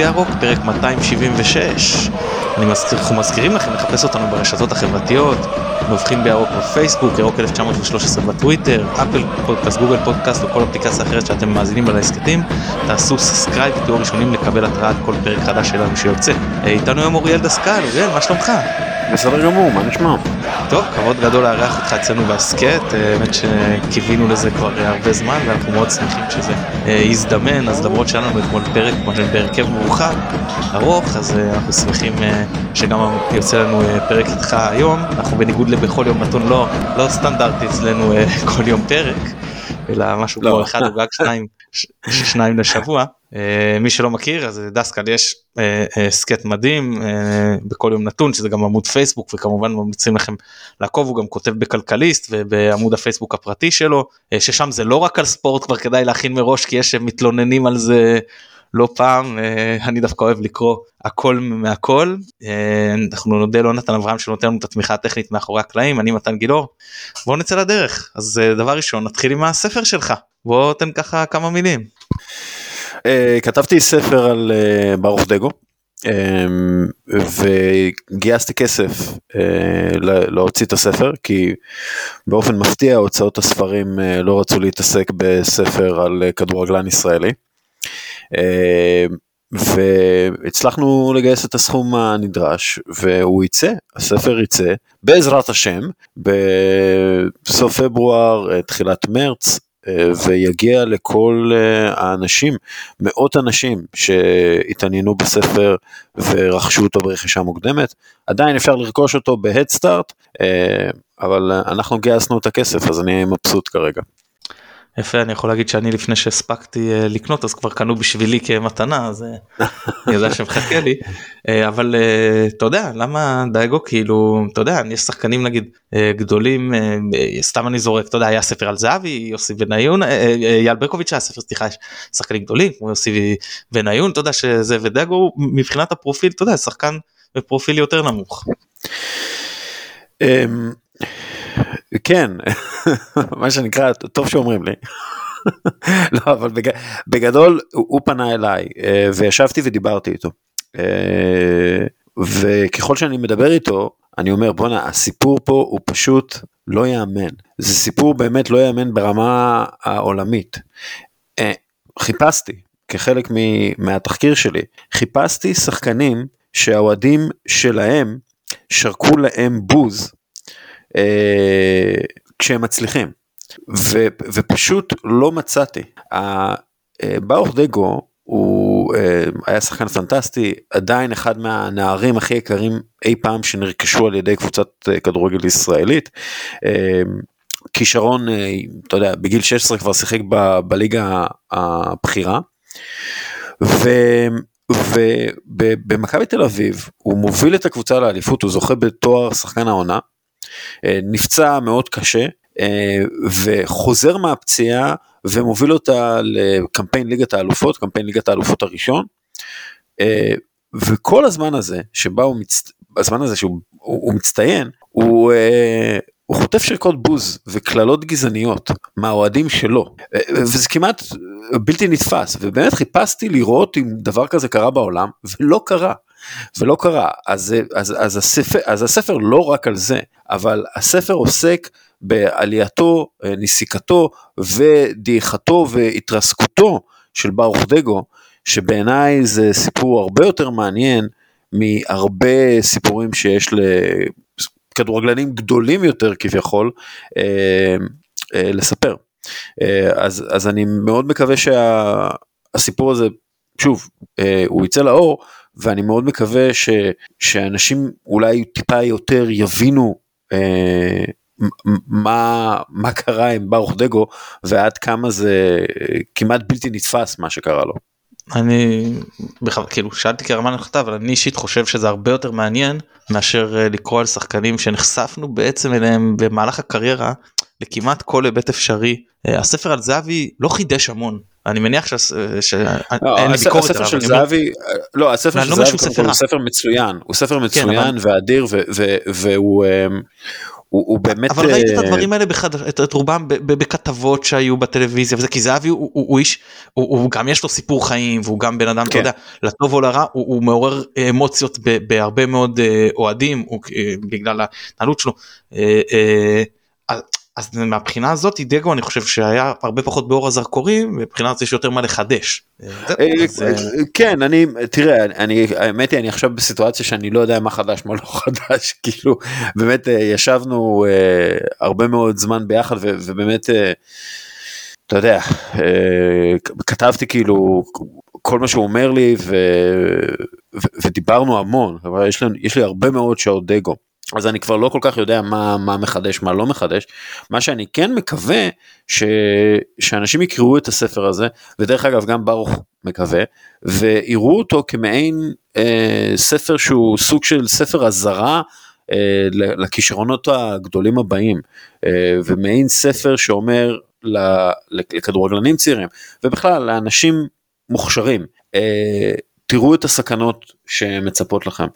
וירוק, פרק 276. אני מזכיר, אנחנו מזכירים לכם לחפש אותנו ברשתות החברתיות, מבפנים בירוק בפייסבוק, ירוק 1913 בטוויטר, אפל פודקאסט, גוגל פודקאסט או כל אפליקציה אחרת שאתם מאזינים על ההסכתים. תעשו subscribe ותהיו ראשונים לקבל התראה על כל פרק חדש שלנו שיוצא. אה, איתנו היום אוריאל דסקל, אוריאל, מה שלומך? בסדר גמור, מה נשמע? טוב, כבוד גדול לארח אותך אצלנו בהסכת, אה, האמת שקיווינו לזה כבר אה, הרבה זמן ואנחנו מאוד שמחים שזה יזדמן, אז למרות שהיה לנו אתמול פרק בהרכב מורחב, ארוך, אז אנחנו שמחים שגם יוצא לנו פרק איתך היום, אנחנו בניגוד לבכל יום נתון לא, לא סטנדרטי אצלנו כל יום פרק, אלא משהו לא. כמו אחד או גג שניים, שניים לשבוע. אה, מי שלא מכיר אז דסקל יש אה, אה, מדהים בכל יום נתון שזה גם עמוד פייסבוק וכמובן ממליצים לכם לעקוב הוא גם כותב בכלכליסט ובעמוד הפייסבוק הפרטי שלו ששם זה לא רק על ספורט כבר כדאי להכין מראש כי יש מתלוננים על זה לא פעם אני דווקא אוהב לקרוא הכל מהכל. אנחנו נודה ליונתן אברהם שנותן לנו את התמיכה הטכנית מאחורי הקלעים אני מתן גילאור. בוא נצא לדרך. אז דבר ראשון נתחיל עם הספר שלך. בוא תן ככה כמה מילים. Uh, כתבתי ספר על uh, ברוך דגו um, וגייסתי כסף uh, להוציא את הספר כי באופן מפתיע הוצאות הספרים uh, לא רצו להתעסק בספר על uh, כדורגלן ישראלי. Uh, והצלחנו לגייס את הסכום הנדרש והוא יצא, הספר יצא בעזרת השם בסוף פברואר, תחילת מרץ, אה, ויגיע לכל אה, האנשים, מאות אנשים שהתעניינו בספר ורכשו אותו ברכישה מוקדמת, עדיין אפשר לרכוש אותו בהדסטארט, אה, אבל אנחנו גייסנו את הכסף אז אני מבסוט כרגע. יפה אני יכול להגיד שאני לפני שהספקתי uh, לקנות אז כבר קנו בשבילי כמתנה אז uh, אני יודע שמחכה לי uh, אבל אתה יודע למה דייגו כאילו אתה יודע יש שחקנים נגיד גדולים סתם אני זורק אתה יודע היה ספר על זהבי יוסי בניון אייל ברקוביץ' היה ספר סליחה יש שחקנים גדולים כמו יוסי בניון אתה יודע שזה ודייגו מבחינת הפרופיל אתה יודע שחקן בפרופיל יותר נמוך. כן, מה שנקרא, טוב שאומרים לי. לא, אבל בג... בגדול הוא פנה אליי אה, וישבתי ודיברתי איתו. אה, וככל שאני מדבר איתו, אני אומר בואנה הסיפור פה הוא פשוט לא יאמן. זה סיפור באמת לא יאמן ברמה העולמית. אה, חיפשתי כחלק מהתחקיר שלי, חיפשתי שחקנים שהאוהדים שלהם שרקו להם בוז אה, כשהם מצליחים. ו, ופשוט לא מצאתי. אה, ברוך דגו הוא אה, היה שחקן פנטסטי, עדיין אחד מהנערים הכי יקרים אי פעם שנרכשו על ידי קבוצת כדורגל ישראלית. כישרון, אתה יודע, בגיל 16 כבר שיחק ב, בליגה הבכירה. ובמכבי תל אביב הוא מוביל את הקבוצה לאליפות, הוא זוכה בתואר שחקן העונה. אה, נפצע מאוד קשה אה, וחוזר מהפציעה ומוביל אותה לקמפיין ליגת האלופות, קמפיין ליגת האלופות הראשון. אה, וכל הזמן הזה שבה הוא, מצ... הזמן הזה שהוא הוא מצטיין, הוא, הוא חוטף שריקות בוז וקללות גזעניות מהאוהדים שלו, וזה כמעט בלתי נתפס, ובאמת חיפשתי לראות אם דבר כזה קרה בעולם, ולא קרה. ולא קרה. אז, אז, אז, הספר, אז הספר לא רק על זה, אבל הספר עוסק בעלייתו, נסיקתו ודעיכתו והתרסקותו של ברוך דגו, שבעיניי זה סיפור הרבה יותר מעניין מהרבה סיפורים שיש לכדורגלנים גדולים יותר כביכול אה, אה, לספר. אה, אז, אז אני מאוד מקווה שהסיפור הזה, שוב, הוא יצא לאור, ואני מאוד מקווה ש, שאנשים אולי טיפה יותר יבינו אה, מה, מה קרה עם ברוך דגו ועד כמה זה כמעט בלתי נתפס מה שקרה לו. אני בכלל כאילו שאלתי כרמה נחתה אבל אני אישית חושב שזה הרבה יותר מעניין מאשר אה, לקרוא על שחקנים שנחשפנו בעצם אליהם במהלך הקריירה לכמעט כל היבט אפשרי. אה, הספר על זהבי לא חידש המון אני מניח שאין לא, לי ביקורת הספר של זהבי לא הספר של לא זהבי הוא ספר מצוין הוא ספר כן, מצוין ואדיר והוא אמ, הוא, הוא באמת... אבל ראית את אה, הדברים האלה בחד... את, את רובם ב, ב, בכתבות שהיו בטלוויזיה וזה כי זהבי הוא, הוא, הוא איש הוא, הוא גם יש לו סיפור חיים והוא גם בן אדם אתה כן. יודע לטוב או לרע הוא, הוא מעורר אמוציות ב, בהרבה מאוד אה, אוהדים הוא, אה, בגלל ההתנהלות שלו. אה, אה, אז- מהבחינה הזאת דגו אני חושב שהיה הרבה פחות באור הזרקורים מבחינת זה יש יותר מה לחדש. אה, אה, אה, כן אני תראה אני האמת היא אני עכשיו בסיטואציה שאני לא יודע מה חדש מה לא חדש כאילו באמת ישבנו הרבה מאוד זמן ביחד ובאמת אתה יודע כתבתי כאילו כל מה שהוא אומר לי ו- ו- ודיברנו המון אבל יש לי, יש לי הרבה מאוד שעות דגו. אז אני כבר לא כל כך יודע מה, מה מחדש מה לא מחדש. מה שאני כן מקווה ש, שאנשים יקראו את הספר הזה ודרך אגב גם ברוך מקווה ויראו אותו כמעין אה, ספר שהוא סוג של ספר אזהרה אה, לכישרונות הגדולים הבאים. אה, ומעין ספר שאומר ל- לכדורגלנים צעירים ובכלל לאנשים מוכשרים. אה, תראו את הסכנות שמצפות לכם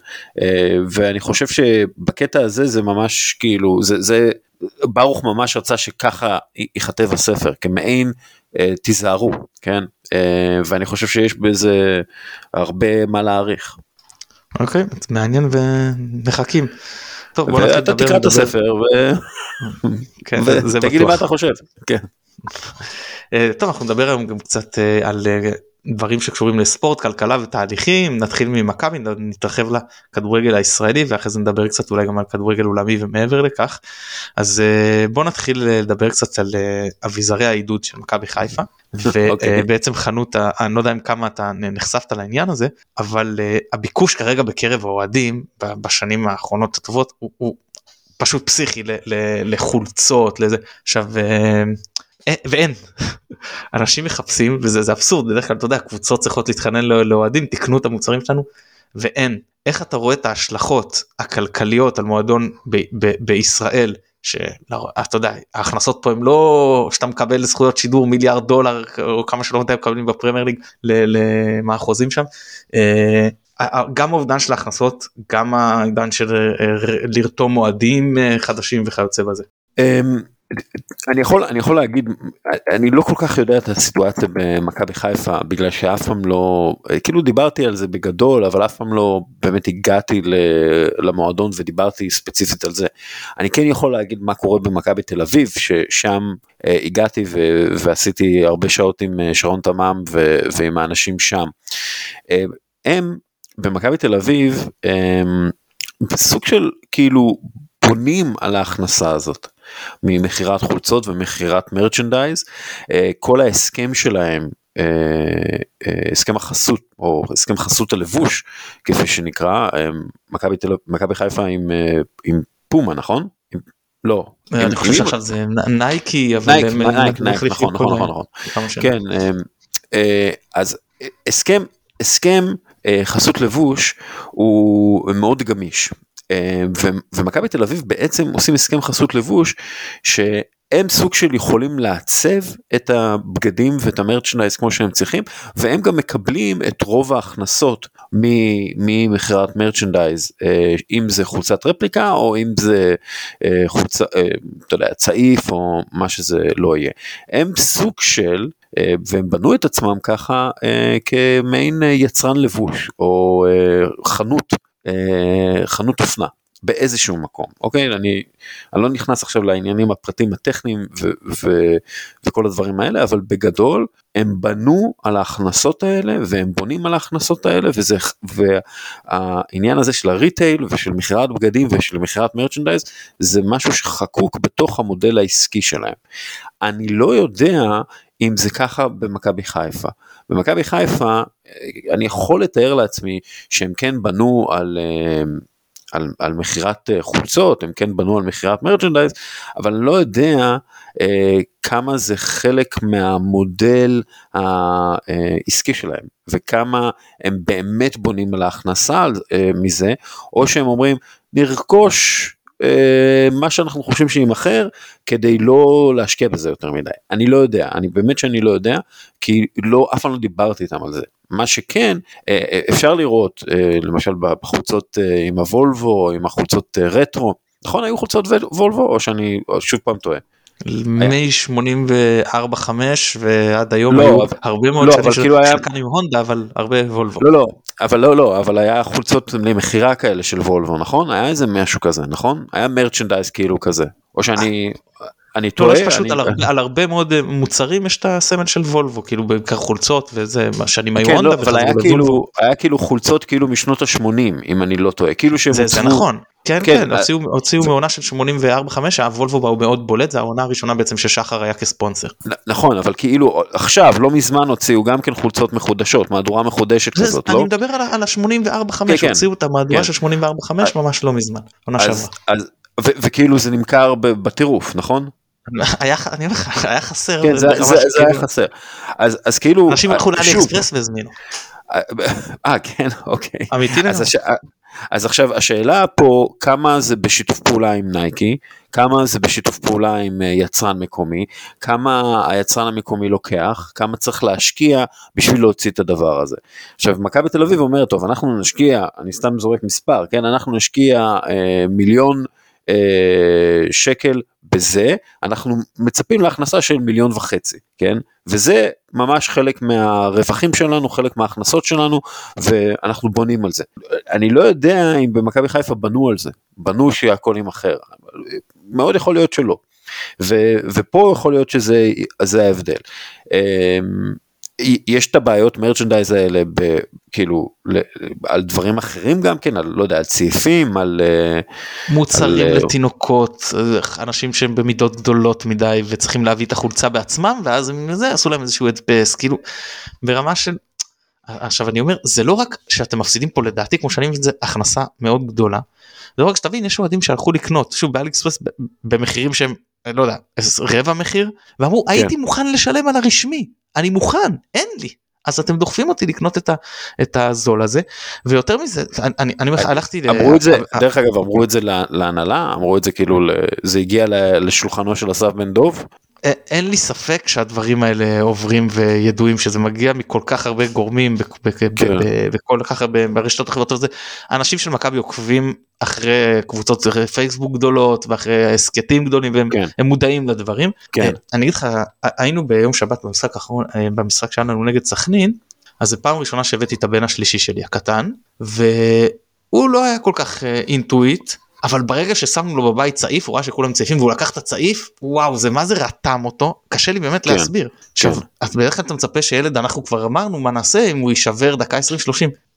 אה, ואני חושב שבקטע הזה זה ממש כאילו זה זה ברוך ממש רצה שככה ייכתב הספר כמעין אה, תיזהרו כן אה, ואני חושב שיש בזה הרבה מה להעריך. אוקיי מעניין ומחכים. טוב בוא נתחיל לדבר- תקרא את הספר כן, זה- זה ותגיד לי. מה אתה חושב. כן. טוב אנחנו נדבר היום גם קצת על דברים שקשורים לספורט כלכלה ותהליכים נתחיל ממכבי נתרחב לכדורגל הישראלי ואחרי זה נדבר קצת אולי גם על כדורגל עולמי ומעבר לכך אז אה, בוא נתחיל אה, לדבר קצת על אה, אביזרי העידוד של מכבי חיפה אוקיי. ובעצם חנות אני לא יודע עם כמה אתה נחשפת לעניין הזה אבל הביקוש כרגע בקרב האוהדים בשנים האחרונות הטובות הוא, הוא פשוט פסיכי לחולצות לזה עכשיו ואין אנשים מחפשים וזה זה אבסורד בדרך כלל אתה יודע קבוצות צריכות להתחנן לא- לאוהדים תקנו את המוצרים שלנו ואין איך אתה רואה את ההשלכות הכלכליות על מועדון ב- ב- בישראל שאתה יודע ההכנסות פה הם לא שאתה מקבל זכויות שידור מיליארד דולר או כמה שלא אתם מקבלים בפרמייר ליג למאחוזים שם. אה, גם האובדן של ההכנסות גם העידן של אה, לרתום אוהדים אה, חדשים וכיוצא בזה. אני יכול אני יכול להגיד אני לא כל כך יודע את הסיטואציה במכבי חיפה בגלל שאף פעם לא כאילו דיברתי על זה בגדול אבל אף פעם לא באמת הגעתי למועדון ודיברתי ספציפית על זה. אני כן יכול להגיד מה קורה במכבי תל אביב ששם אה, הגעתי ו- ועשיתי הרבה שעות עם אה, שרון תמם ו- ועם האנשים שם. אה, הם במכבי תל אביב הם בסוג של כאילו בונים על ההכנסה הזאת. ממכירת חולצות ומכירת מרצ'נדייז, אה, כל ההסכם שלהם, אה, אה, הסכם החסות או הסכם חסות הלבוש כפי שנקרא, מכבי חיפה עם, עם פומה נכון? לא. אני חושב שעכשיו זה נייקי אבל נייק, הם נייק, נייק, נכון, נכון, נכון, נכון. כן, אז הסכם, הסכם חסות לבוש הוא מאוד גמיש. אה, ומכבי תל אביב בעצם עושים הסכם חסות לבוש שהם סוג של יכולים לעצב את הבגדים ואת ה merchandise כמו שהם צריכים והם גם מקבלים את רוב ההכנסות ממכירת מרצ'נדייז אה, אם זה חולצת רפליקה או אם זה אה, חולצה אתה יודע צעיף או מה שזה לא יהיה. הם סוג של והם בנו את עצמם ככה כמעין יצרן לבוש או חנות חנות אופנה באיזשהו מקום אוקיי אני, אני לא נכנס עכשיו לעניינים הפרטים הטכניים ו, ו, וכל הדברים האלה אבל בגדול הם בנו על ההכנסות האלה והם בונים על ההכנסות האלה וזה והעניין הזה של הריטייל ושל מכירת בגדים ושל מכירת מרצ'נדייז זה משהו שחקוק בתוך המודל העסקי שלהם. אני לא יודע אם זה ככה במכבי חיפה. במכבי חיפה אני יכול לתאר לעצמי שהם כן בנו על, אה, על, על מכירת אה, חולצות, הם כן בנו על מכירת מרצ'נדייז, אבל אני לא יודע אה, כמה זה חלק מהמודל העסקי שלהם, וכמה הם באמת בונים על ההכנסה מזה, או שהם אומרים נרכוש מה שאנחנו חושבים שימכר כדי לא להשקיע בזה יותר מדי. אני לא יודע, אני באמת שאני לא יודע, כי לא, אף פעם לא דיברתי איתם על זה. מה שכן, אה, אפשר לראות, אה, למשל בחולצות אה, עם הוולבו, עם החולצות אה, רטרו, נכון היו חולצות וולבו או שאני שוב פעם טועה. מ-84-5 ועד היום לא, היו אבל- הרבה מאוד לא, שנים של כאילו היה- כאן עם הונדה אבל הרבה וולבו. לא לא אבל לא לא אבל היה חולצות למכירה כאלה של וולבו נכון? היה איזה משהו כזה נכון? היה מרצ'נדייז כאילו כזה או שאני אני לא, טועה יש פשוט אני- על הרבה- מאוד אה, מוצרים יש את הסמל של וולבו כאילו בעיקר חולצות וזה השנים היו כן, הונדה לא, אבל היה. כאילו היה כאילו חולצות כאילו משנות ה-80 אם אני לא טועה כאילו שהם זה, זה הוצאו- נכון כן כן, כן, אה, הוציאו, מעונה של 84-5 הוולבו הוא מאוד בולט זה העונה הראשונה בעצם ששחר היה כספונסר. נכון אבל כאילו עכשיו לא מזמן הוציאו גם כן חולצות מחודשות מהדורה מחודשת כזאת אני לא? מדבר על, ה- על ה-84-5 כן. הוציאו את המהדורה. של 84-5 ממש לא מזמן וכאילו זה נמכר בטירוף נכון? היה, אני אומר לך, היה חסר כן זה, זה, זה היה כאילו- חסר. אז, אז כאילו אנשים הלכו לאלי שוב, אקספרס והזמינו. אה כן אוקיי. אמיתי אז, לגמרי. אז עכשיו השאלה פה כמה זה בשיתוף פעולה עם נייקי, כמה זה בשיתוף פעולה עם אה, יצרן מקומי, כמה היצרן המקומי לוקח, כמה צריך להשקיע בשביל להוציא את הדבר הזה. עכשיו מכבי תל אביב אומרת טוב אנחנו נשקיע, אני סתם זורק מספר, כן אנחנו נשקיע אה, מיליון אה, שקל בזה, אנחנו מצפים להכנסה של מיליון וחצי, כן? וזה ממש חלק מהרווחים שלנו, חלק מההכנסות שלנו, ואנחנו בונים על זה. אני לא יודע אם במכבי חיפה בנו על זה, בנו שהכל יימכר, אבל מאוד יכול להיות שלא. ו, ופה יכול להיות שזה זה ההבדל. יש את הבעיות מרצ'נדייז האלה ב, כאילו ל- על דברים אחרים גם כן על לא יודע על צעיפים על אה, מוצרים על- לתינוקות אנשים שהם במידות גדולות מדי וצריכים להביא את החולצה בעצמם ואז הם זה עשו להם איזשהו הדפס כאילו ברמה של עכשיו אני אומר זה לא רק שאתם מפסידים פה לדעתי כמו שאני מבין זה הכנסה מאוד גדולה. זה לא רק שתבין יש אוהדים שהלכו לקנות שוב באליקספרס במחירים שהם לא יודע רבע מחיר? ואמרו הייתי מוכן לשלם על הרשמי. אני מוכן אין לי. אז אתם דוחפים אותי לקנות את, ה, את הזול הזה ויותר מזה אני אני, אני לך, הלכתי ל- אמרו את זה ה- דרך אגב אמרו את זה לה- להנהלה אמרו את זה כאילו ל- זה הגיע ל- לשולחנו של אסף בן דוב אין לי ספק שהדברים האלה עוברים וידועים שזה מגיע מכל כך הרבה גורמים כן. בכל כך הרבה ברשתות החברתיות הזה אנשים של מכבי עוקבים אחרי קבוצות פייסבוק גדולות ואחרי הסכתים גדולים והם כן. מודעים לדברים. כן אה, אני אגיד לך היינו ביום שבת במשחק האחרון אה, במשחק שהיה לנו נגד סכנין אז זה פעם ראשונה שהבאתי את הבן השלישי שלי הקטן והוא לא היה כל כך אה, אינטואיט אבל ברגע ששמנו לו בבית צעיף הוא ראה שכולם צעיפים והוא לקח את הצעיף וואו זה מה זה רתם אותו קשה לי באמת כן, להסביר. עכשיו אז בדרך כלל אתה מצפה שילד אנחנו כבר אמרנו מה נעשה אם הוא יישבר דקה 20-30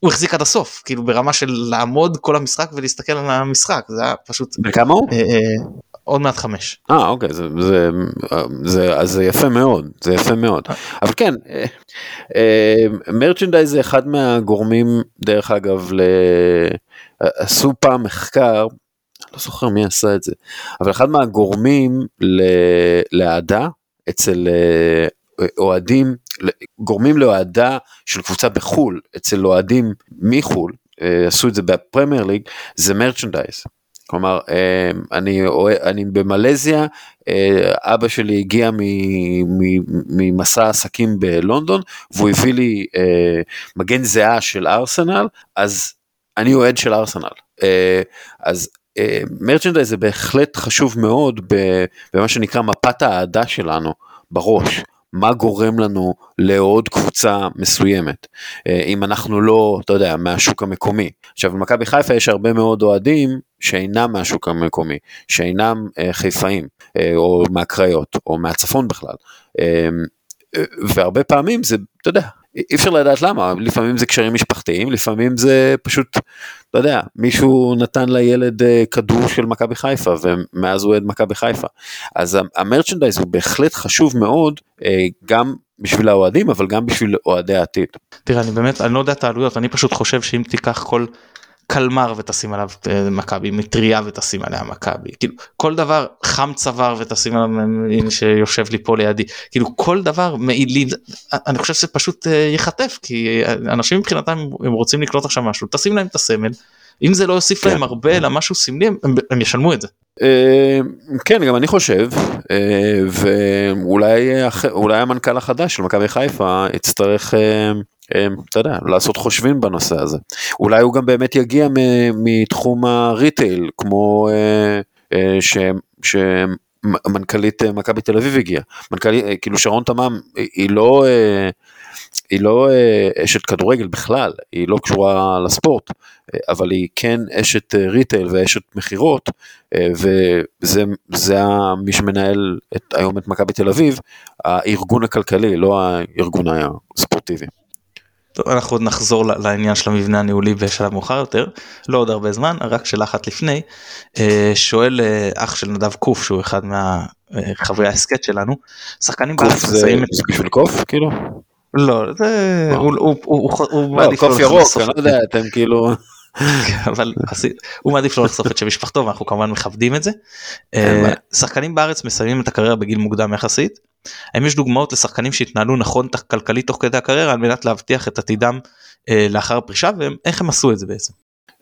הוא החזיק עד הסוף כאילו ברמה של לעמוד כל המשחק ולהסתכל על המשחק זה היה פשוט וכמה הוא? אה, אה, עוד מעט חמש. אה אוקיי זה זה זה זה יפה מאוד זה יפה מאוד אבל כן אה, אה, מרצ'נדייז זה אחד מהגורמים דרך אגב ל... עשו פעם מחקר לא זוכר מי עשה את זה אבל אחד מהגורמים לאהדה אצל אה, אוהדים גורמים לאוהדה של קבוצה בחול אצל אוהדים מחול אה, עשו את זה בפרמייר ליג זה מרצ'נדייז. כלומר אה, אני, אני במלזיה אבא שלי הגיע ממסע עסקים בלונדון והוא הביא לי מגן זהה של ארסנל אז אני אוהד של ארסנל אז מרצ'נדייז זה בהחלט חשוב מאוד במה שנקרא מפת האהדה שלנו בראש. מה גורם לנו לאהוד קבוצה מסוימת? אה, אם אנחנו לא אתה יודע מהשוק המקומי. עכשיו במכבי חיפה יש הרבה מאוד אוהדים שאינם מהשוק המקומי שאינם אה, חיפאים אה, או מהקריות או מהצפון בכלל. אה, אה, והרבה פעמים זה אתה יודע אי אפשר לדעת למה לפעמים זה קשרים משפחתיים לפעמים זה פשוט אתה יודע מישהו נתן לילד אה, כדור של מכבי חיפה ומאז הוא אוהד מכבי חיפה אז המרצ'נדייז הוא בהחלט חשוב מאוד אה, גם בשביל האוהדים אבל גם בשביל אוהדי העתיד. תראה אני באמת אני לא יודע את העלויות אני פשוט חושב שאם תיקח כל קלמר ותשים עליו אה, מכבי מטריה ותשים עליה מכבי כאילו כל דבר חם צוואר ותשים עליו הנה שיושב לי פה לידי כאילו כל דבר מעילים אני חושב שזה פשוט אה, ייחטף כי אה, אנשים מבחינתם הם רוצים לקנות עכשיו משהו תשים להם את הסמל אם זה לא יוסיף כן. להם הרבה אלא משהו סמלי הם, הם ישלמו את זה. אה, כן גם אני חושב אה, ואולי המנכ"ל החדש של מכבי חיפה יצטרך אה, אה, אתה יודע לעשות חושבים בנושא הזה אולי הוא גם באמת יגיע מתחום הריטייל כמו אה, אה. שמנכ"לית אה, מכבי תל אביב הגיעה. מנכ"לית, אה, כאילו שרון תמם היא לא, היא לא אשת כדורגל בכלל, היא לא קשורה לספורט, אבל היא כן אשת ריטייל ואשת מכירות, וזה מי שמנהל את, היום את מכבי תל אביב, הארגון הכלכלי, לא הארגון הספורטיבי. טוב, אנחנו עוד נחזור לעניין של המבנה הניהולי בשלב מאוחר יותר, לא עוד הרבה זמן, רק שאלה אחת לפני, אה, שואל אה, אח של נדב קוף שהוא אחד מהחברי ההסכת שלנו, שחקנים קוף בארץ זה מסיימים את... זה בשביל קוף כאילו? לא, זה... הוא- הוא- לא, קוף לא ירוק, אני לא יודע, אתם כאילו... אבל עשי- הוא מעדיף לא לחשוף את שם משפחתו ואנחנו כמובן מכבדים את זה. אה. שחקנים בארץ מסיימים את הקריירה בגיל מוקדם יחסית. האם יש דוגמאות לשחקנים שהתנהלו נכון כלכלית תוך כדי הקריירה על מנת להבטיח את עתידם אה, לאחר הפרישה ואיך הם עשו את זה בעצם.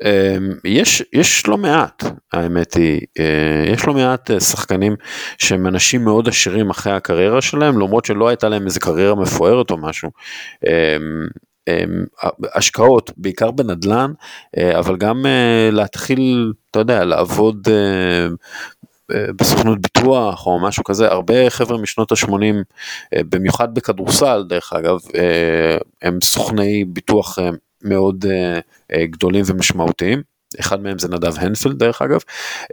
אמ, יש, יש לא מעט, האמת היא, אה, יש לא מעט אה, שחקנים שהם אנשים מאוד עשירים אחרי הקריירה שלהם, למרות שלא הייתה להם איזה קריירה מפוארת או משהו. אמ, אמ, השקעות, בעיקר בנדל"ן, אה, אבל גם להתחיל, אתה יודע, לעבוד בסוכנות ביטוח או משהו כזה, הרבה חבר'ה משנות ה-80, במיוחד בכדורסל דרך אגב, אה, הם סוכני ביטוח אה, מאוד אה, אה, גדולים ומשמעותיים. אחד מהם זה נדב הנפלד דרך אגב,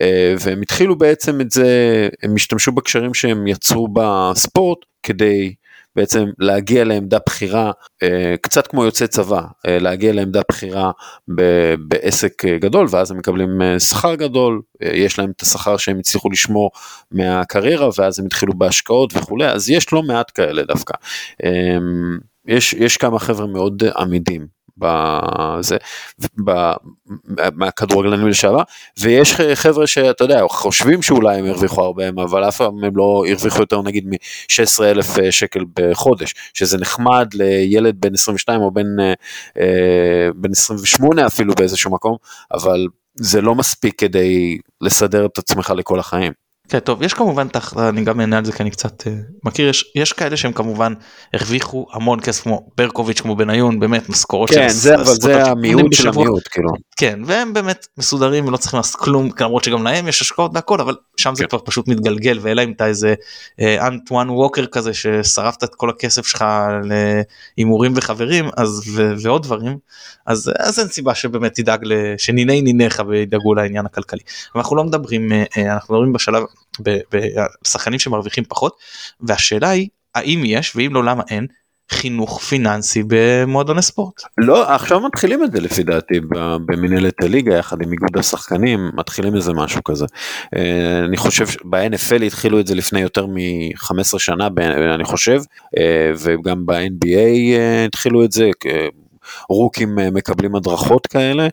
אה, והם התחילו בעצם את זה, הם השתמשו בקשרים שהם יצרו בספורט כדי בעצם להגיע לעמדה בכירה, אה, קצת כמו יוצא צבא, אה, להגיע לעמדה בכירה בעסק אה, גדול, ואז הם מקבלים שכר גדול, יש להם את השכר שהם הצליחו לשמור מהקריירה, ואז הם התחילו בהשקעות וכולי, אז יש לא מעט כאלה דווקא. אה, יש, יש כמה חבר'ה מאוד עמידים בזה, מהכדורגלנים לשעבר, ויש חבר'ה שאתה יודע, חושבים שאולי הם הרוויחו הרבה, אבל אף פעם הם לא הרוויחו יותר נגיד מ-16 אלף שקל בחודש, שזה נחמד לילד בן 22 או בן, אה, בן 28 אפילו באיזשהו מקום, אבל זה לא מספיק כדי לסדר את עצמך לכל החיים. כן טוב יש כמובן תח... אני גם אענה על זה כי אני קצת uh, מכיר יש יש כאלה שהם כמובן הרוויחו המון כסף כמו ברקוביץ' כמו בניון באמת משכורות כן, של זה, אבל זה המיעוט של. המיעוט, כאילו. כן והם באמת מסודרים ולא צריכים לעשות כלום למרות שגם להם יש השקעות והכל אבל שם זה כן. כבר פשוט מתגלגל ואלא אם אתה איזה אה, אנטואן ווקר כזה ששרפת את כל הכסף שלך להימורים וחברים אז ו- ועוד דברים אז אז אין סיבה שבאמת תדאג שניני ניניך וידאגו לעניין הכלכלי אנחנו לא מדברים אה, אה, אנחנו מדברים בשלב בשחקנים שמרוויחים פחות והשאלה היא האם יש ואם לא למה אין חינוך פיננסי במועדוני ספורט. לא, עכשיו מתחילים את זה לפי דעתי במנהלת הליגה יחד עם איגוד השחקנים, מתחילים איזה משהו כזה. אה, אני חושב שב-NFL התחילו את זה לפני יותר מ-15 שנה, אני חושב, אה, וגם ב-NBA אה, התחילו את זה, רוקים מקבלים הדרכות כאלה.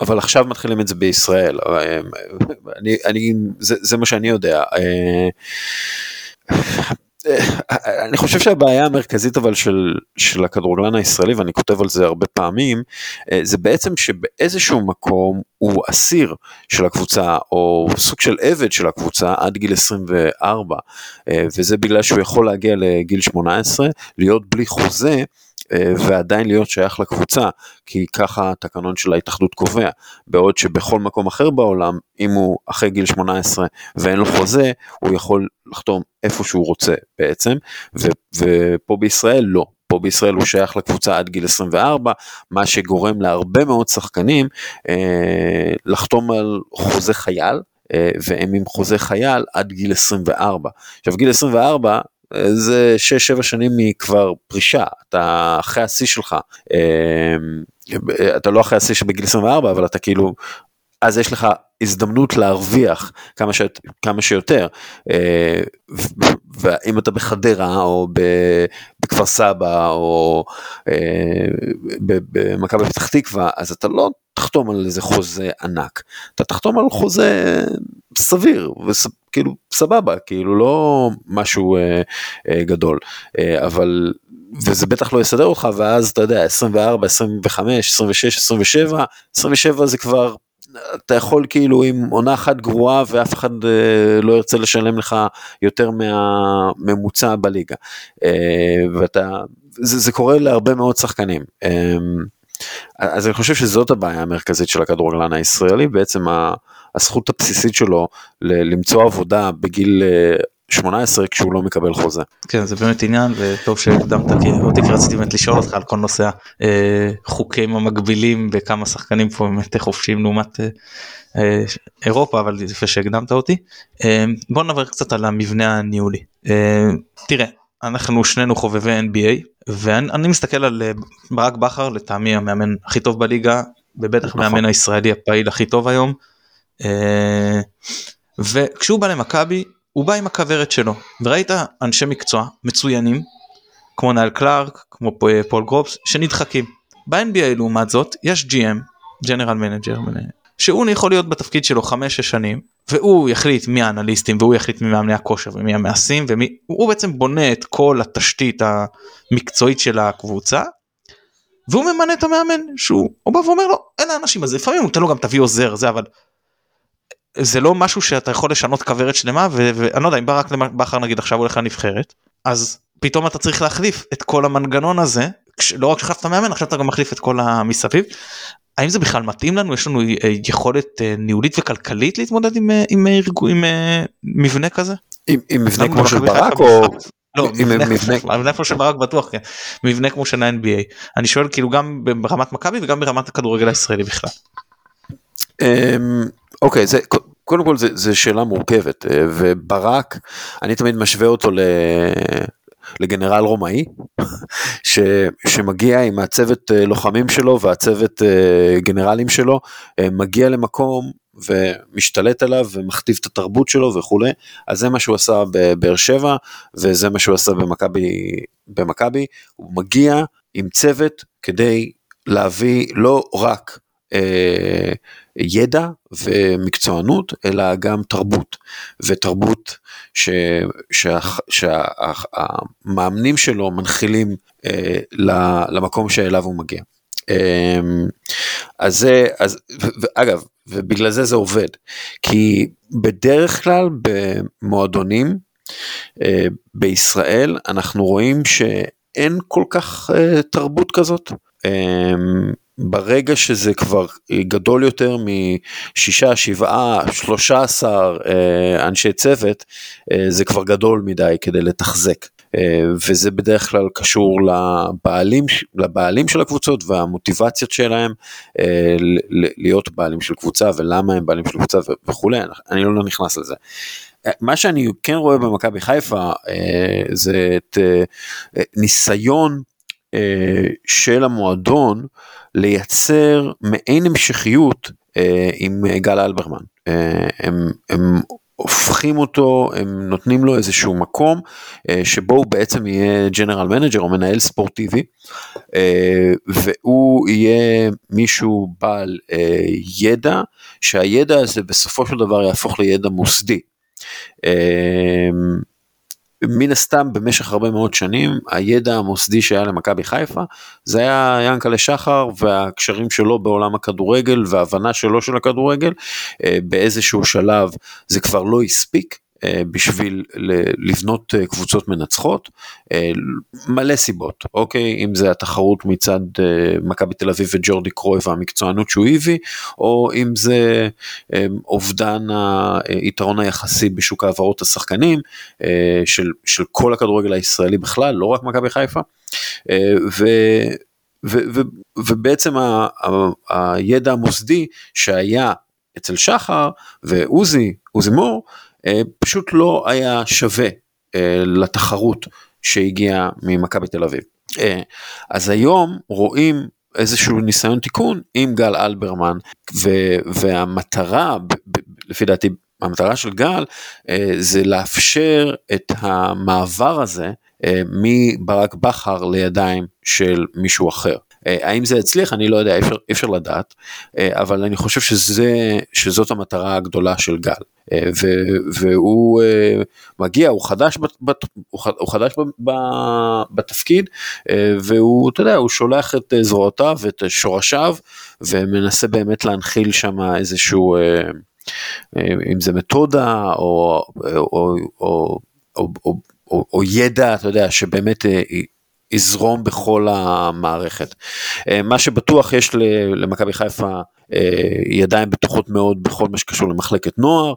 אה, אבל עכשיו מתחילים את זה בישראל, אה, אני, אני, זה, זה מה שאני יודע. אה, אני חושב שהבעיה המרכזית אבל של, של הכדורגלן הישראלי ואני כותב על זה הרבה פעמים אה, זה בעצם שבאיזשהו מקום הוא אסיר של הקבוצה או סוג של עבד של הקבוצה עד גיל 24 אה, וזה בגלל שהוא יכול להגיע לגיל 18 להיות בלי חוזה אה, ועדיין להיות שייך לקבוצה, כי ככה התקנון של ההתאחדות קובע, בעוד שבכל מקום אחר בעולם, אם הוא אחרי גיל 18 ואין לו חוזה, הוא יכול לחתום איפה שהוא רוצה בעצם, ו- ופה בישראל לא. פה בישראל הוא שייך לקבוצה עד גיל 24, מה שגורם להרבה מאוד שחקנים אה, לחתום על חוזה חייל, אה, והם עם חוזה חייל עד גיל 24. עכשיו גיל 24 זה 6-7 שנים מכבר פרישה, אתה אחרי השיא שלך, אה, אתה לא אחרי השיא שבגיל 24, אבל אתה כאילו, אז יש לך הזדמנות להרוויח כמה, ש... כמה שיותר, אה, ואם אתה בחדרה או בכפר סבא או אה, במכבי פתח תקווה, אז אתה לא תחתום על איזה חוזה ענק, אתה תחתום על חוזה סביר, וכאילו סבבה, כאילו לא משהו אה, אה, גדול, אה, אבל, וזה בטח לא יסדר אותך, ואז אתה יודע, 24, 25, 26, 27, 27 זה כבר, אתה יכול כאילו עם עונה אחת גרועה ואף אחד אה, לא ירצה לשלם לך יותר מהממוצע בליגה, אה, ואתה, זה, זה קורה להרבה מאוד שחקנים. אה, אז אני חושב שזאת הבעיה המרכזית של הכדורגלן הישראלי, בעצם הזכות הבסיסית שלו למצוא עבודה בגיל 18 כשהוא לא מקבל חוזה. כן זה באמת עניין וטוב שהקדמת אותי כי רציתי באמת לשאול אותך על כל נושא החוקים המקבילים בכמה שחקנים פה באמת חופשיים לעומת אה, אירופה אבל יפה שהקדמת אותי. אה, בוא נעבור קצת על המבנה הניהולי. אה, תראה אנחנו שנינו חובבי NBA ואני מסתכל על ברק בכר לטעמי המאמן הכי טוב בליגה ובטח נכון. מאמן הישראלי הפעיל הכי טוב היום. וכשהוא בא למכבי הוא בא עם הכוורת שלו וראית אנשי מקצוע מצוינים כמו ניל קלארק כמו פול גרופס שנדחקים. ב-NBA לעומת זאת יש GM general manager שהוא יכול להיות בתפקיד שלו 5-6 שנים והוא יחליט מי האנליסטים והוא יחליט מי מאמני הכושר ומי המעסים ומי הוא בעצם בונה את כל התשתית המקצועית של הקבוצה. והוא ממנה את המאמן שהוא בא ואומר לו אלה האנשים אז לפעמים הוא נותן לו גם תביא עוזר זה אבל זה לא משהו שאתה יכול לשנות כוורת שלמה ואני לא יודע אם ברק בכר נגיד עכשיו הולך לנבחרת אז פתאום אתה צריך להחליף את כל המנגנון הזה לא רק שהחלפת מאמן עכשיו אתה גם מחליף את כל המסביב. האם זה בכלל מתאים לנו יש לנו אה, יכולת אה, ניהולית וכלכלית להתמודד עם, אה, עם, עם, עם, מבנה כזה? עם, עם מבנה כמו של ברק או? לא, מבנה כמו של ברק בטוח כן, מבנה כמו של ה-NBA. אני שואל כאילו גם ברמת מכבי וגם ברמת הכדורגל הישראלי בכלל. אמ, אוקיי, זה קודם כל זה שאלה מורכבת וברק אני תמיד משווה אותו לגנרל רומאי ש, שמגיע עם הצוות אה, לוחמים שלו והצוות אה, גנרלים שלו אה, מגיע למקום ומשתלט עליו ומכתיב את התרבות שלו וכולי אז זה מה שהוא עשה בבאר שבע וזה מה שהוא עשה במכבי במכבי. הוא מגיע עם צוות כדי להביא לא רק אה, ידע ומקצוענות, אלא גם תרבות, ותרבות שהמאמנים שה, שלו מנחילים אה, למקום שאליו הוא מגיע. אה, אז זה, אז, ואגב, ובגלל זה זה עובד, כי בדרך כלל במועדונים אה, בישראל אנחנו רואים שאין כל כך אה, תרבות כזאת. אה, ברגע שזה כבר גדול יותר משישה, שבעה, שלושה עשר אה, אנשי צוות, אה, זה כבר גדול מדי כדי לתחזק. אה, וזה בדרך כלל קשור לבעלים, לבעלים של הקבוצות והמוטיבציות שלהם להיות בעלים של קבוצה ולמה הם בעלים של קבוצה וכולי, אני לא נכנס לזה. מה שאני כן רואה במכבי חיפה זה את ניסיון של המועדון לייצר מעין המשכיות אה, עם גל אלברמן. אה, הם, הם הופכים אותו, הם נותנים לו איזשהו מקום אה, שבו הוא בעצם יהיה general manager או מנהל ספורטיבי, אה, והוא יהיה מישהו בעל אה, ידע, שהידע הזה בסופו של דבר יהפוך לידע מוסדי. אה, מן הסתם במשך הרבה מאוד שנים הידע המוסדי שהיה למכבי חיפה זה היה ינקלה שחר והקשרים שלו בעולם הכדורגל וההבנה שלו של הכדורגל אה, באיזשהו שלב זה כבר לא הספיק בשביל לבנות אה, קבוצות מנצחות, אה, מלא סיבות, אוקיי? אם זה התחרות מצד מכבי תל אביב וג'ורדי קרוי והמקצוענות שהוא הביא, או אם זה אובדן היתרון היחסי בשוק העברות השחקנים של, של כל הכדורגל הישראלי בכלל, לא רק מכבי חיפה. ו... ו, ו, ובעצם ה, ה, הידע המוסדי שהיה אצל שחר ועוזי, עוזי מור, אה, פשוט לא היה שווה אה, לתחרות שהגיעה ממכבי תל אביב. אה, אז היום רואים איזשהו ניסיון תיקון עם גל אלברמן והמטרה לפי דעתי המטרה של גל זה לאפשר את המעבר הזה מברק בכר לידיים של מישהו אחר. האם זה יצליח אני לא יודע אי אפשר, אפשר לדעת אבל אני חושב שזה שזאת המטרה הגדולה של גל. אה, ו, והוא אה, מגיע, הוא חדש, בת, הוא חדש בתפקיד, אה, והוא, אתה יודע, הוא שולח את זרועותיו ואת שורשיו, ומנסה באמת להנחיל שם איזשהו, אם זה מתודה, או, או, או, או, או, או, או ידע, אתה יודע, שבאמת יזרום בכל המערכת. אה, מה שבטוח יש למכבי חיפה ידיים בטוחות מאוד בכל מה שקשור למחלקת נוער,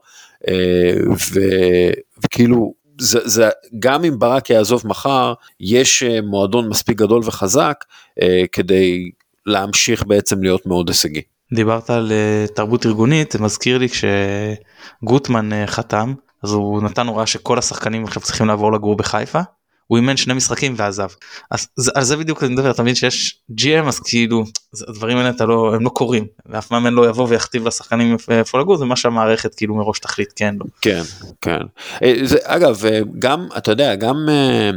וכאילו זה, זה גם אם ברק יעזוב מחר, יש מועדון מספיק גדול וחזק כדי להמשיך בעצם להיות מאוד הישגי. דיברת על תרבות ארגונית, זה מזכיר לי כשגוטמן חתם, אז הוא נתן הוראה שכל השחקנים עכשיו צריכים לעבור לגור בחיפה. הוא אימן שני משחקים ועזב. אז על זה בדיוק אני מדבר, אתה מבין שיש GM אז כאילו הדברים האלה אתה לא הם לא קורים ואף מאמן לא יבוא ויכתיב לשחקנים איפה לגור זה מה שהמערכת כאילו מראש תחליט כן לא. כן כן. אה, זה, אגב אה, גם אתה יודע גם. אה,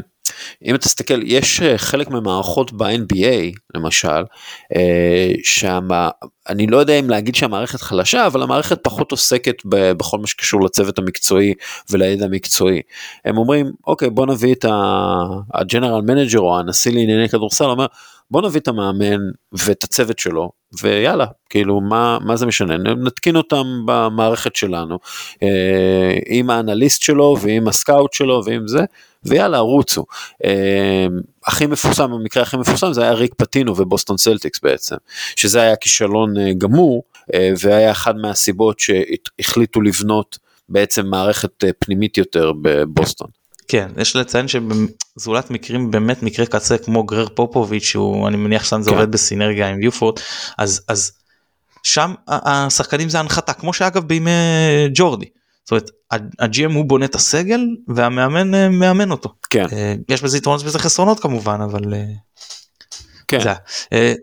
אם אתה תסתכל, יש אה, חלק מהמערכות ב-NBA, למשל, אה, שמה, אני לא יודע אם להגיד שהמערכת חלשה, אבל המערכת פחות עוסקת בכל מה שקשור לצוות המקצועי ולידע המקצועי. הם אומרים, אוקיי, בוא נביא את ה general manager או הנשיא לענייני כדורסל, אומר, בוא נביא את המאמן ואת הצוות שלו, ויאללה, כאילו, מה, מה זה משנה? נתקין אותם במערכת שלנו, אה, עם האנליסט שלו ועם הסקאוט שלו ועם זה, ויאללה, רוצו. אה, הכי מפורסם, המקרה הכי מפורסם זה היה ריק פיטינו ובוסטון סלטיקס בעצם, שזה היה כישלון אה, גמור, והיה אחד מהסיבות שהחליטו לבנות בעצם מערכת פנימית יותר בבוסטון. כן יש לציין שבזולת מקרים באמת מקרה קצה כמו גרר פופוביץ' שהוא אני מניח שם זה כן. עובד בסינרגיה עם יופורט אז אז שם השחקנים זה הנחתה כמו שאגב בימי ג'ורדי. זאת אומרת הג'י.אם הוא בונה את הסגל והמאמן אה, מאמן אותו. כן. אה, יש בזה יתרונות ובזה חסרונות כמובן אבל. אה, כן. זה.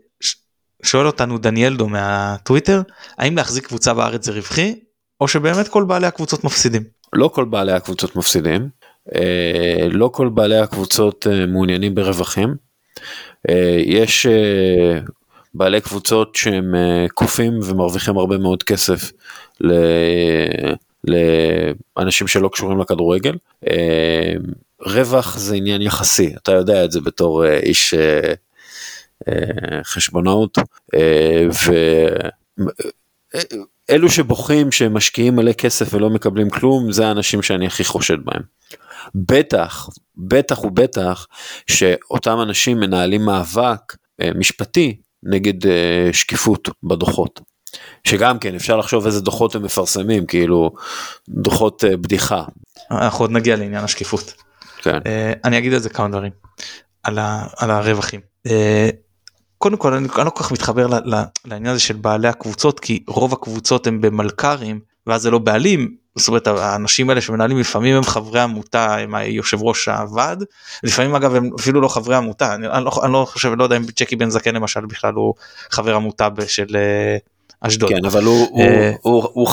שואל אותנו דניאלדו מהטוויטר האם להחזיק קבוצה בארץ זה רווחי או שבאמת כל בעלי הקבוצות מפסידים. לא כל בעלי הקבוצות מפסידים. אה, לא כל בעלי הקבוצות אה, מעוניינים ברווחים. אה, יש בעלי קבוצות שהם קופים ומרוויחים הרבה מאוד כסף לאנשים שלא קשורים לכדורגל. רווח זה עניין יחסי, אתה יודע את זה בתור איש חשבונאות. ואלו שבוכים שהם משקיעים מלא כסף ולא מקבלים כלום, זה האנשים שאני הכי חושד בהם. בטח, בטח ובטח שאותם אנשים מנהלים מאבק אה, משפטי נגד אה, שקיפות בדוחות. שגם כן אפשר לחשוב איזה דוחות הם מפרסמים כאילו דוחות אה, בדיחה. אנחנו עוד נגיע לעניין השקיפות. כן. אני אגיד על זה כמה דברים על, ה, על הרווחים. קודם כל אני, אני לא כל כך מתחבר לעניין הזה של בעלי הקבוצות כי רוב הקבוצות הם במלכ"רים ואז זה לא בעלים. זאת אומרת האנשים האלה שמנהלים לפעמים הם חברי עמותה הם היושב ראש הוועד לפעמים אגב הם אפילו לא חברי עמותה. אני, אני, לא, אני לא חושב לא יודע אם צ'קי בן זקן למשל בכלל הוא חבר עמותה של אה, אשדוד. כן אבל הוא, הוא, אה, הוא, הוא,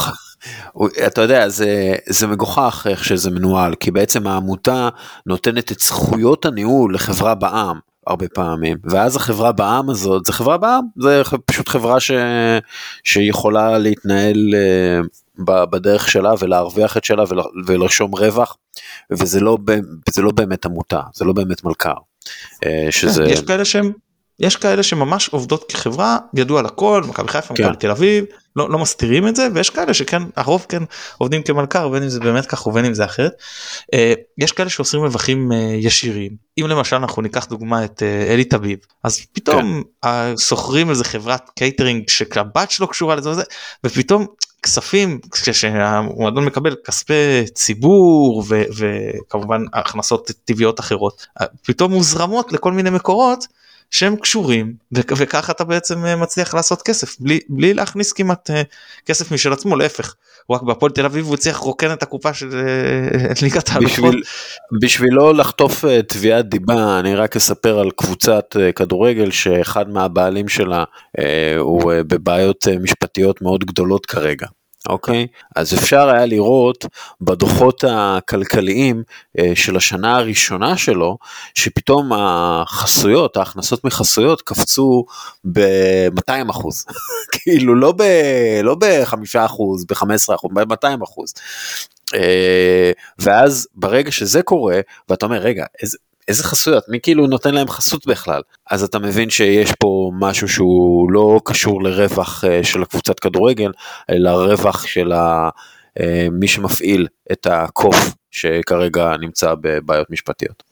הוא, אתה יודע זה זה מגוחך איך שזה מנוהל כי בעצם העמותה נותנת את זכויות הניהול לחברה בעם הרבה פעמים ואז החברה בעם הזאת זה חברה בעם זה פשוט חברה ש, שיכולה להתנהל אה, בדרך שלה ולהרוויח את שלה ולרשום רווח וזה לא, לא באמת עמותה זה לא באמת מלכ"ר. אה, שזה... יש כאלה שהם יש כאלה שממש עובדות כחברה ידוע על הכל מכבי חיפה כן. מכבי תל אביב לא, לא מסתירים את זה ויש כאלה שכן הרוב כן עובדים כמלכ"ר בין אם זה באמת כך ובין אם זה אחרת. אה, יש כאלה שעושים רווחים אה, ישירים אם למשל אנחנו ניקח דוגמא את אה, אלי טביב אז פתאום כן. שוכרים איזה חברת קייטרינג שהבת שלו קשורה לזה וזה ופתאום כספים כשהמועדון מקבל כספי ציבור ו, וכמובן הכנסות טבעיות אחרות פתאום מוזרמות לכל מיני מקורות שהם קשורים וככה אתה בעצם אה, מצליח לעשות כסף בלי בלי להכניס כמעט אה, כסף משל עצמו להפך הוא רק בהפועל תל אביב הוא הצליח רוקן את הקופה של אה, ליגת האלופות. בשביל לא לחטוף תביעת דיבה אני רק אספר על קבוצת כדורגל שאחד מהבעלים שלה הוא בבעיות משפטיות מאוד גדולות כרגע. אוקיי? אז אפשר היה לראות בדוחות הכלכליים אה, של השנה הראשונה שלו, שפתאום החסויות, ההכנסות מחסויות קפצו ב-200 אחוז. כאילו לא ב-5 לא אחוז, ב-15 אחוז, ב-200 אחוז. אה, ואז ברגע שזה קורה, ואתה אומר, רגע, איזה... איזה חסויות? מי כאילו נותן להם חסות בכלל? אז אתה מבין שיש פה משהו שהוא לא קשור לרווח אה, של הקבוצת כדורגל, אלא רווח של אה, מי שמפעיל את הקוף שכרגע נמצא בבעיות משפטיות.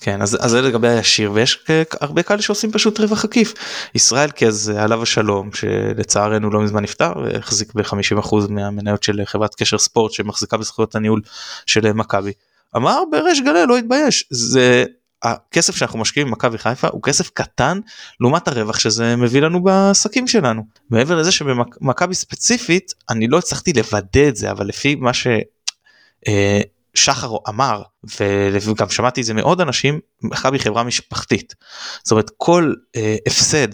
כן אז, אז זה לגבי הישיר ויש הרבה כאלה שעושים פשוט רווח עקיף. ישראל קז עליו השלום שלצערנו לא מזמן נפטר והחזיק ב-50% מהמניות של חברת קשר ספורט שמחזיקה בזכויות הניהול של מכבי. אמר בריש גלי לא התבייש זה הכסף שאנחנו משקיעים במכבי חיפה הוא כסף קטן לעומת הרווח שזה מביא לנו בעסקים שלנו. מעבר לזה שבמכבי ספציפית אני לא הצלחתי לוודא את זה אבל לפי מה ש... אה, שחר אמר וגם שמעתי את זה מעוד אנשים מכבי חברה משפחתית זאת אומרת כל אה, הפסד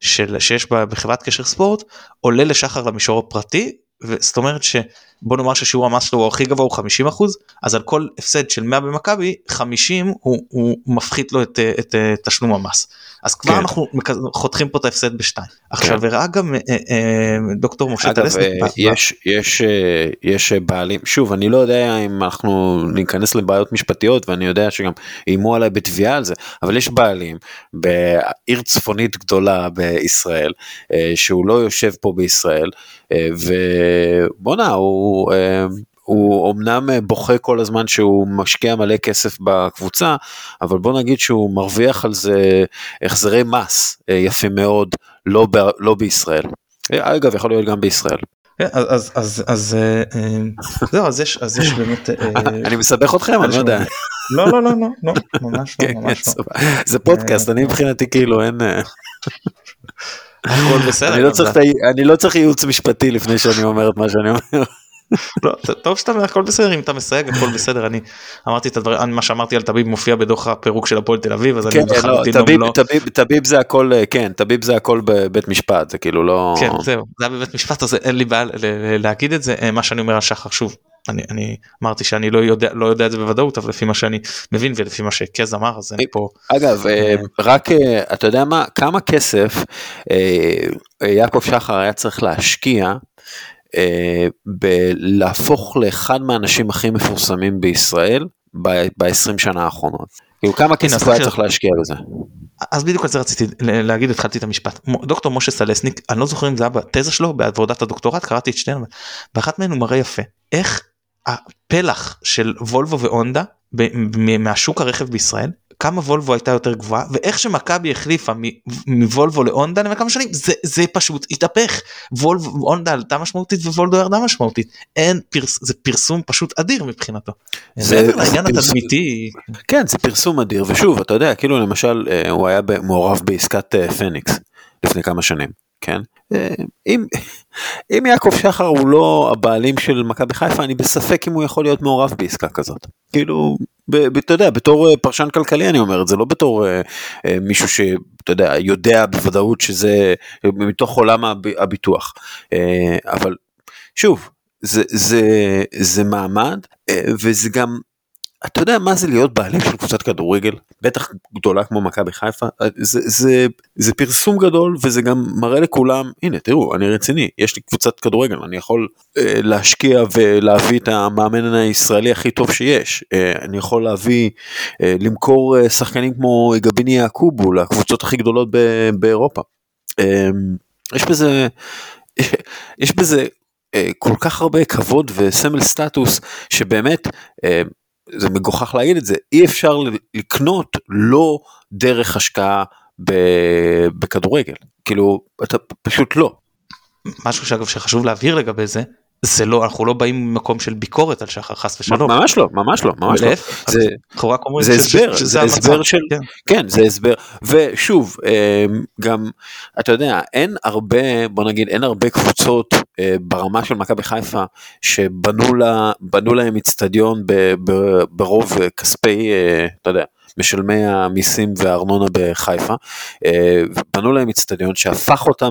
של שיש בחברת קשר ספורט עולה לשחר למישור הפרטי זאת אומרת שבוא נאמר ששיעור המס שלו הוא הכי גבוה הוא 50 אחוז אז על כל הפסד של 100 במכבי 50 הוא, הוא מפחית לו את, את, את תשלום המס אז כבר כן. אנחנו חותכים פה את ההפסד בשתיים. כן. עכשיו הראה גם אה, אה, דוקטור משה טלסניק. אגב יש יש יש בעלים שוב אני לא יודע אם אנחנו ניכנס לבעיות משפטיות ואני יודע שגם איימו עליי בתביעה על זה אבל יש בעלים בעיר צפונית גדולה בישראל אה, שהוא לא יושב פה בישראל ובואנה הוא. הוא אמנם בוכה כל הזמן שהוא משקיע מלא כסף בקבוצה, אבל בוא נגיד שהוא מרוויח על זה החזרי מס אה, יפים מאוד, לא, ב, לא בישראל. אה, אגב, יכול להיות גם בישראל. כן, אז אז אז אה, זהו אז יש אז יש באמת אני מסבך אתכם אני לא יודע לא לא לא לא לא ממש לא כן, ממש לא זה פודקאסט אני מבחינתי כאילו אין הכל בסדר לא אני לא צריך ייעוץ משפטי לפני שאני אומר את מה שאני אומר. לא, טוב שאתה הכל בסדר אם אתה מסייג הכל בסדר אני אמרתי את הדברים מה שאמרתי על טביב מופיע בדוח הפירוק של הפועל תל אביב אז אני כן, לא, טביב זה הכל כן טביב זה הכל בבית משפט זה כאילו לא כן זהו זה היה בבית משפט אז אין לי בעיה להגיד את זה מה שאני אומר על שחר שוב אני, אני אמרתי שאני לא יודע לא יודע את זה בוודאות אבל לפי מה שאני מבין ולפי מה שקז אמר אז אני פה. אגב אה, רק אה, אתה יודע מה כמה כסף אה, יעקב שחר היה צריך להשקיע אה, בלהפוך לאחד מהאנשים הכי מפורסמים בישראל ב-20 שנה האחרונות. כאילו כמה כסף היה צריך להשקיע בזה. אז בדיוק על זה רציתי להגיד התחלתי את המשפט דוקטור משה סלסניק אני לא זוכר אם זה היה בתזה שלו בעבודת הדוקטורט קראתי את שניהם באחת מהן הוא מראה יפה איך הפלח של וולבו והונדה מהשוק הרכב בישראל כמה וולבו הייתה יותר גבוהה ואיך שמכבי החליפה מוולבו להונדה לפני כמה שנים? זה זה פשוט התהפך. וולבו הונדה עלתה משמעותית ווולבו ירדה משמעותית. אין פרס זה פרסום פשוט אדיר מבחינתו. זה העניין התדמיתי. כן זה פרסום אדיר ושוב אתה יודע כאילו למשל אה, הוא היה מעורב בעסקת אה, פניקס לפני כמה שנים כן? אה, אם אם יעקב שחר הוא לא הבעלים של מכבי חיפה אני בספק אם הוא יכול להיות מעורב בעסקה כזאת. כאילו אתה יודע בתור אה, פרשן כלכלי אני אומר את זה לא בתור אה, אה, מישהו שאתה יודע יודע בוודאות שזה מתוך עולם הביטוח. אבל שוב זה זה זה מעמד וזה גם אתה יודע מה זה להיות בעלים של קבוצת כדורגל בטח גדולה כמו מכבי חיפה זה זה זה פרסום גדול וזה גם מראה לכולם הנה תראו אני רציני יש לי קבוצת כדורגל אני יכול אה, להשקיע ולהביא את המאמן הישראלי הכי טוב שיש אה, אני יכול להביא אה, למכור אה, שחקנים כמו גביני יעקובו לקבוצות הכי גדולות ב- באירופה. אה, יש בזה יש בזה אה, כל כך הרבה כבוד וסמל סטטוס שבאמת. זה מגוחך להגיד את זה, אי אפשר לקנות לא דרך השקעה בכדורגל, כאילו אתה פשוט לא. משהו שאגב שחשוב להבהיר לגבי זה, זה לא אנחנו לא באים ממקום של ביקורת על שחר חס ושלום. ממש לא ממש לא ממש לא. זה, זה הסבר זה הסבר של כן. כן זה הסבר. ושוב אמ, גם אתה יודע אין הרבה בוא נגיד אין הרבה קבוצות אה, ברמה של מכבי חיפה שבנו לה להם אצטדיון ברוב כספי אה, אתה יודע משלמי המיסים והארנונה בחיפה, בנו אה, להם אצטדיון שהפך אותם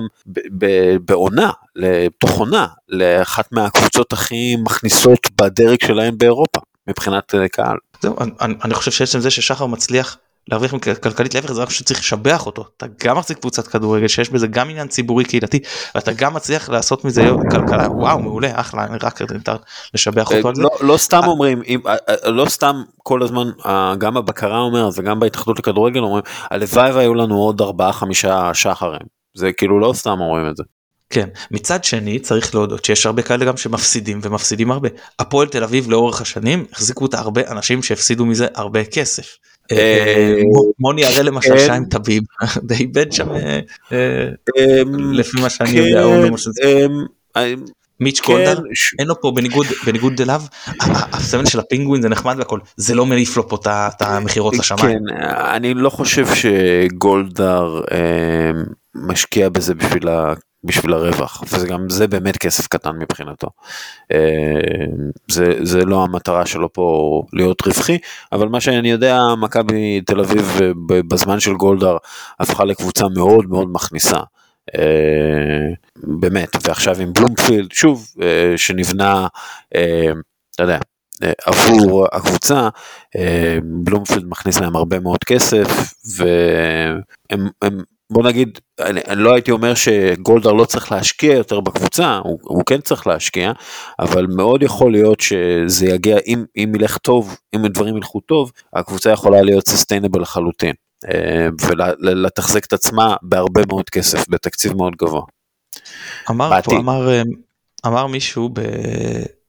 בעונה, לתוך עונה, לאחת מהקבוצות הכי מכניסות בדרג שלהם באירופה, מבחינת אה, קהל. זהו, אני, אני חושב שעצם זה ששחר מצליח להרוויח כלכלית להפך זה רק שצריך לשבח אותו. אתה גם מחזיק קבוצת כדורגל שיש בזה גם עניין ציבורי קהילתי ואתה גם מצליח לעשות מזה כלכלה. וואו מעולה אחלה אני רק לשבח אותו על זה. לא, לא סתם אה, אומרים אה, אה, לא סתם כל הזמן גם הבקרה אומרת וגם בהתאחדות לכדורגל אומרים הלוואי והיו לנו עוד ארבעה חמישה שחרים. זה כאילו לא סתם אומרים את זה. כן. מצד שני צריך להודות שיש הרבה כאלה גם שמפסידים ומפסידים הרבה. הפועל תל אביב לאורך השנים החזיקו אותה הרבה אנשים שהפסידו מזה הרבה כסף. אה, אה, מוני הראל למשל כן. שהיה עם טביב, די איבד שם אה, אה, לפי מה שאני כן, יודע, אמ, מיץ' כן, קולדר, ש- אין לו פה בניגוד בניגוד אליו, הסמל של הפינגווין זה נחמד והכל, זה לא מעיף לו פה את המכירות לשמיים. כן, אני לא חושב שגולדהר אמ, משקיע בזה בשביל. בשביל הרווח וזה גם זה באמת כסף קטן מבחינתו. אמ, זה, זה לא המטרה שלו פה להיות רווחי אבל מה שאני יודע מכבי תל אביב אה, בזמן של גולדהר הפכה לקבוצה מאוד מאוד מכניסה. אה, באמת ועכשיו עם בלומפילד שוב אה, שנבנה אה, אתה יודע אה, עבור הקבוצה אה, בלומפילד מכניס להם הרבה מאוד כסף והם הם, בוא נגיד אני, אני לא הייתי אומר שגולדהר לא צריך להשקיע יותר בקבוצה הוא, הוא כן צריך להשקיע אבל מאוד יכול להיות שזה יגיע אם אם ילך טוב אם הדברים ילכו טוב הקבוצה יכולה להיות סוסטיינבל לחלוטין אה, ולתחזק את עצמה בהרבה מאוד כסף בתקציב מאוד גבוה. אמר בעתיד. פה, אמר, אה, אמר מישהו,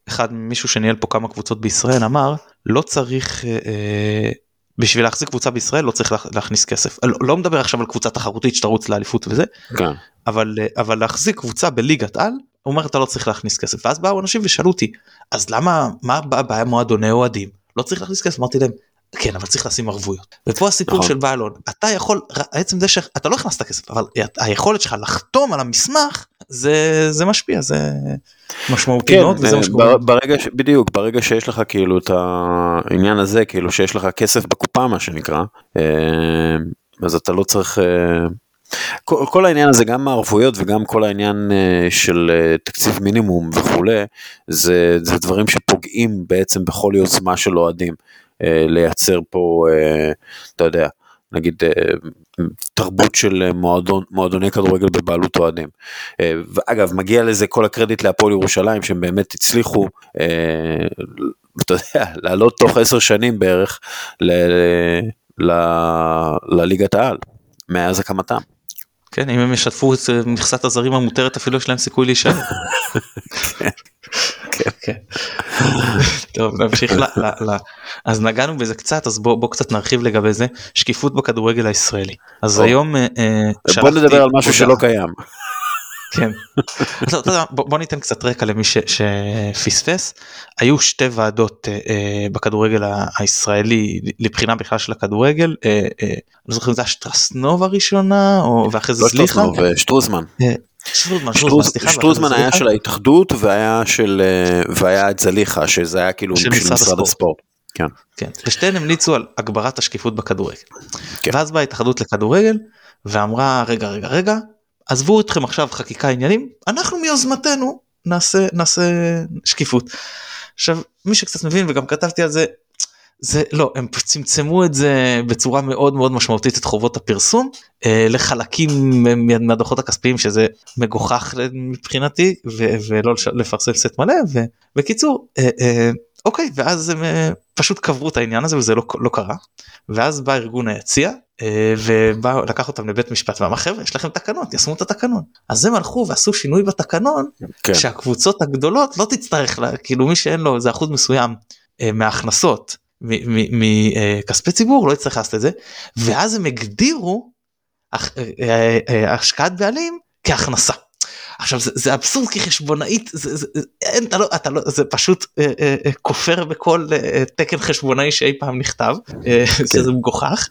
אחד מישהו שניהל פה כמה קבוצות בישראל, אמר לא צריך, אה, אה, בשביל להחזיק קבוצה בישראל לא צריך לה- להכניס כסף. לא, לא מדבר עכשיו על קבוצה תחרותית שתרוץ לאליפות וזה, כן. אבל, אה, אבל להחזיק קבוצה בליגת על, הוא אומר אתה לא צריך להכניס כסף. ואז באו אנשים ושאלו אותי, אז למה, מה הבעיה מועדוני אוהדים? לא צריך להכניס כסף, אמרתי להם, כן אבל צריך לשים ערבויות ופה הסיפור נכון. של בעלון אתה יכול עצם זה שאתה לא הכנסת כסף אבל היכולת שלך לחתום על המסמך זה זה משפיע זה משמעותי כן, מאוד וזה אה. בר- ברגע ש... בדיוק ברגע שיש לך כאילו את העניין הזה כאילו שיש לך כסף בקופה מה שנקרא אה, אז אתה לא צריך אה, כל, כל העניין הזה גם הערבויות וגם כל העניין אה, של אה, תקציב מינימום וכולי זה, זה דברים שפוגעים בעצם בכל יוזמה של אוהדים לייצר פה אה, אתה יודע נגיד אה, תרבות של אה, מועדון, מועדוני כדורגל בבעלות אוהדים. אה, ואגב, מגיע לזה כל הקרדיט להפועל ירושלים, שהם באמת הצליחו, אה, אתה יודע, לעלות תוך עשר שנים בערך ל- ל- לליגת העל, מאז הקמתם. כן אם הם ישתפו את אה, מכסת הזרים המותרת אפילו יש להם סיכוי להישאר. כן. טוב נמשיך ל, ל, ל, אז נגענו בזה קצת אז בוא, בוא קצת נרחיב לגבי זה שקיפות בכדורגל הישראלי אז או. היום אה, אה, בוא נדבר על משהו. שלא קיים. כן. אז לא, יודע, בוא, בוא ניתן קצת רקע למי ש, שפספס. היו שתי ועדות אה, אה, בכדורגל הישראלי לבחינה בכלל של הכדורגל. אה, אה, אני לא זוכר אם זה היה שטרסנובה ראשונה או ואחרי זה לא זליכה. שטרוסמן, ושטרוזמן. שטרוזמן, שטרוז- שטרוזמן, שטרוזמן היה. של ההתאחדות והיה של אה, והיה את זליכה שזה היה כאילו של משרד הספורט. הספורט. כן. כן, ושתיהן המליצו על הגברת השקיפות בכדורגל. כן. ואז באה ההתאחדות לכדורגל ואמרה רגע רגע רגע עזבו אתכם עכשיו חקיקה עניינים אנחנו מיוזמתנו נעשה נעשה שקיפות. עכשיו מי שקצת מבין וגם כתבתי על זה זה לא הם צמצמו את זה בצורה מאוד מאוד משמעותית את חובות הפרסום אה, לחלקים מה- מהדוחות הכספיים שזה מגוחך מבחינתי ו- ולא לפרסם סט מלא ובקיצור אה, אה, אוקיי ואז הם פשוט קברו את העניין הזה וזה לא, לא קרה ואז בא ארגון היציע ובא לקח אותם לבית משפט ואמר חבר'ה יש לכם תקנון תיישמו את התקנון אז הם הלכו ועשו שינוי בתקנון כן. שהקבוצות הגדולות לא תצטרך לה, כאילו מי שאין לו איזה אחוז מסוים מההכנסות מכספי ציבור לא יצטרך לעשות את זה ואז הם הגדירו אה, אה, אה, השקעת בעלים כהכנסה. עכשיו זה, זה אבסורד כי חשבונאית זה, זה, אין, אתה לא, אתה לא, זה פשוט אה, אה, אה, כופר בכל אה, תקן חשבונאי שאי פעם נכתב אה, שזה מגוחך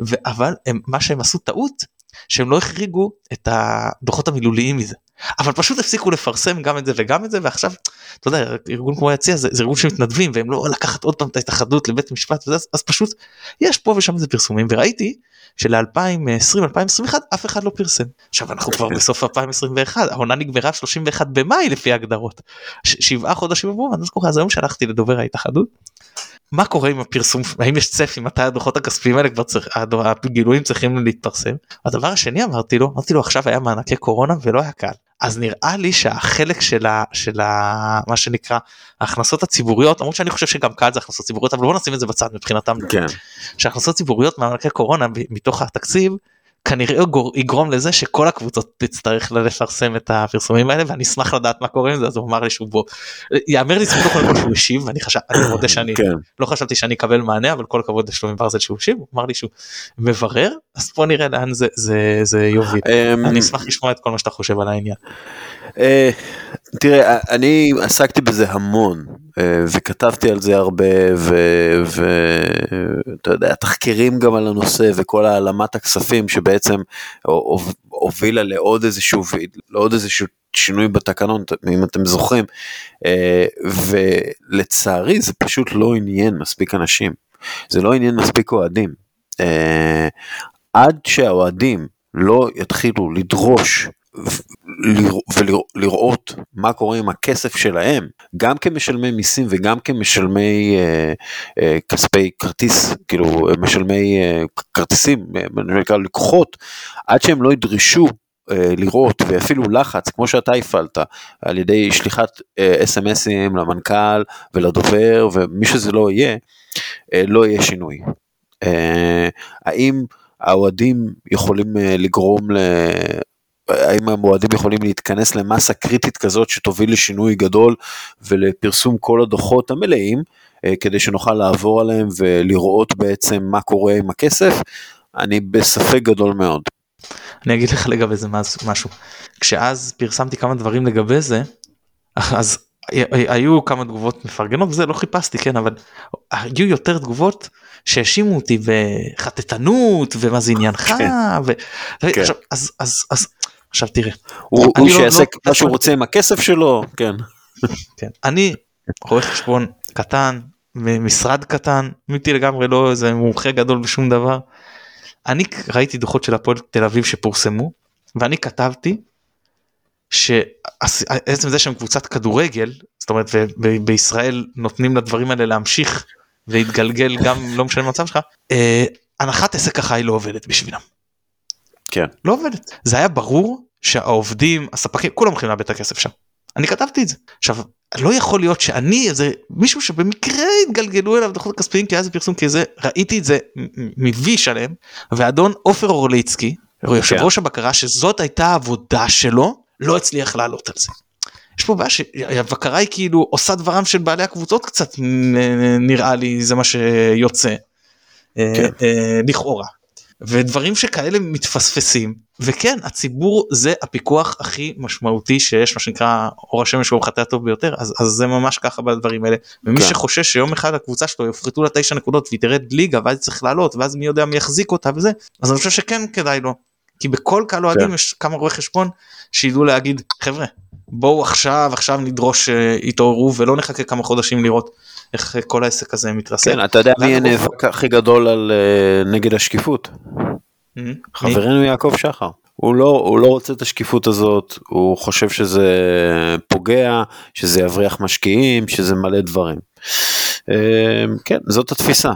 ו- אבל הם, מה שהם עשו טעות שהם לא החריגו את הדוחות המילוליים מזה אבל פשוט הפסיקו לפרסם גם את זה וגם את זה ועכשיו אתה יודע ארגון כמו היציע זה, זה ארגון שמתנדבים והם לא לקחת עוד פעם את ההתאחדות לבית משפט וזה, אז, אז פשוט יש פה ושם איזה פרסומים וראיתי של2020-2021 אף אחד לא פרסם. עכשיו אנחנו כבר בסוף 2021 העונה נגמרה 31 במאי לפי ההגדרות. ש- שבעה חודשים עברו אני לא אז היום שלחתי לדובר ההתאחדות. מה קורה עם הפרסום האם יש צפי מתי הדוחות הכספיים האלה כבר צריך הגילויים צריכים להתפרסם. הדבר השני אמרתי לו אמרתי לו עכשיו היה מענקי קורונה ולא היה קל אז נראה לי שהחלק של ה, של ה, מה שנקרא ההכנסות הציבוריות למרות שאני חושב שגם קל זה הכנסות ציבוריות אבל בוא נשים את זה בצד מבחינתם כן. שהכנסות ציבוריות מענקי קורונה מתוך התקציב כנראה יגרום לזה שכל הקבוצות תצטרך לפרסם את הפרסומים האלה ואני אשמח לדעת מה קורה עם זה אז הוא אמר לי שהוא בוא. יאמר לי זכותו קודם כל שהוא השיב ואני חשב, אני מודה שאני כן. לא חשבתי שאני אקבל מענה אבל כל הכבוד לשלומי ברזל שהוא השיב הוא אמר לי שהוא מברר אז בוא נראה לאן זה זה זה יוביל. אמ, אני אשמח לשמוע את כל מה שאתה חושב על העניין. אה, תראה, אני עסקתי בזה המון, אה, וכתבתי על זה הרבה, ואתה יודע, תחקירים גם על הנושא, וכל העלמת הכספים שבעצם הוב- הובילה לעוד איזשהו, לעוד איזשהו שינוי בתקנון, אם אתם זוכרים, אה, ולצערי זה פשוט לא עניין מספיק אנשים, זה לא עניין מספיק אוהדים. אה, עד שהאוהדים לא יתחילו לדרוש ולראות מה קורה עם הכסף שלהם, גם כמשלמי מיסים וגם כמשלמי אה, אה, כספי כרטיס, כאילו אה, משלמי אה, כרטיסים, אה, שנקרא לקוחות, עד שהם לא ידרשו אה, לראות ואפילו לחץ כמו שאתה הפעלת על ידי שליחת אה, אס.אם.אסים למנכ"ל ולדובר ומי שזה לא יהיה, אה, לא יהיה שינוי. אה, האם האוהדים יכולים אה, לגרום ל... האם המועדים יכולים להתכנס למסה קריטית כזאת שתוביל לשינוי גדול ולפרסום כל הדוחות המלאים אה, כדי שנוכל לעבור עליהם ולראות בעצם מה קורה עם הכסף? אני בספק גדול מאוד. אני אגיד לך לגבי זה משהו כשאז פרסמתי כמה דברים לגבי זה אז היו כמה תגובות מפרגנות וזה לא חיפשתי כן אבל היו יותר תגובות שהאשימו אותי בחטטנות ומה זה עניינך כן. ו... כן. עכשיו, אז אז אז עכשיו תראה הוא, הוא לא- שיעשה לא- מה שהוא רוצה עם הכסף שלו, כן. כן. אני רואה חשבון קטן משרד קטן אמיתי לגמרי לא איזה מומחה גדול בשום דבר. אני ראיתי דוחות של הפועל תל אביב שפורסמו ואני כתבתי שעצם זה שהם קבוצת כדורגל זאת אומרת בישראל נותנים לדברים האלה להמשיך להתגלגל גם לא משנה מצב שלך אה, הנחת עסק החי לא עובדת בשבילם. כן. לא עובדת זה היה ברור שהעובדים הספקים כולם הולכים לאבד את הכסף שם. אני כתבתי את זה עכשיו לא יכול להיות שאני איזה מישהו שבמקרה התגלגלו אליו דוחות כספיים כי היה זה פרסום כי זה ראיתי את זה מ- מ-וי שלם ואדון עופר אורליצקי יושב ראש הבקרה שזאת הייתה העבודה שלו לא הצליח לעלות על זה. יש פה בעיה שהבקרה היא כאילו עושה דברם של בעלי הקבוצות קצת נראה לי זה מה שיוצא אה, כן. אה, לכאורה ודברים שכאלה מתפספסים וכן הציבור זה הפיקוח הכי משמעותי שיש מה שנקרא אור השמש הוא המחטא הטוב ביותר אז, אז זה ממש ככה בדברים האלה ומי כן. שחושש שיום אחד הקבוצה שלו יופחתו לה תשע נקודות והיא תרד ליגה ואז צריך לעלות ואז מי יודע מי יחזיק אותה וזה אז אני חושב שכן כדאי לו כי בכל קהל אוהדים כן. יש כמה רואי חשבון שידעו להגיד חבר'ה בואו עכשיו עכשיו נדרוש אה, יתעוררו ולא נחכה כמה חודשים לראות איך אה, כל העסק הזה מתרסק. כן, אתה יודע מי הנאבק הכי גדול על אה, נגד השקיפות? חברנו יעקב שחר. הוא לא, הוא לא רוצה את השקיפות הזאת, הוא חושב שזה פוגע, שזה יבריח משקיעים, שזה מלא דברים. אה, כן, זאת התפיסה.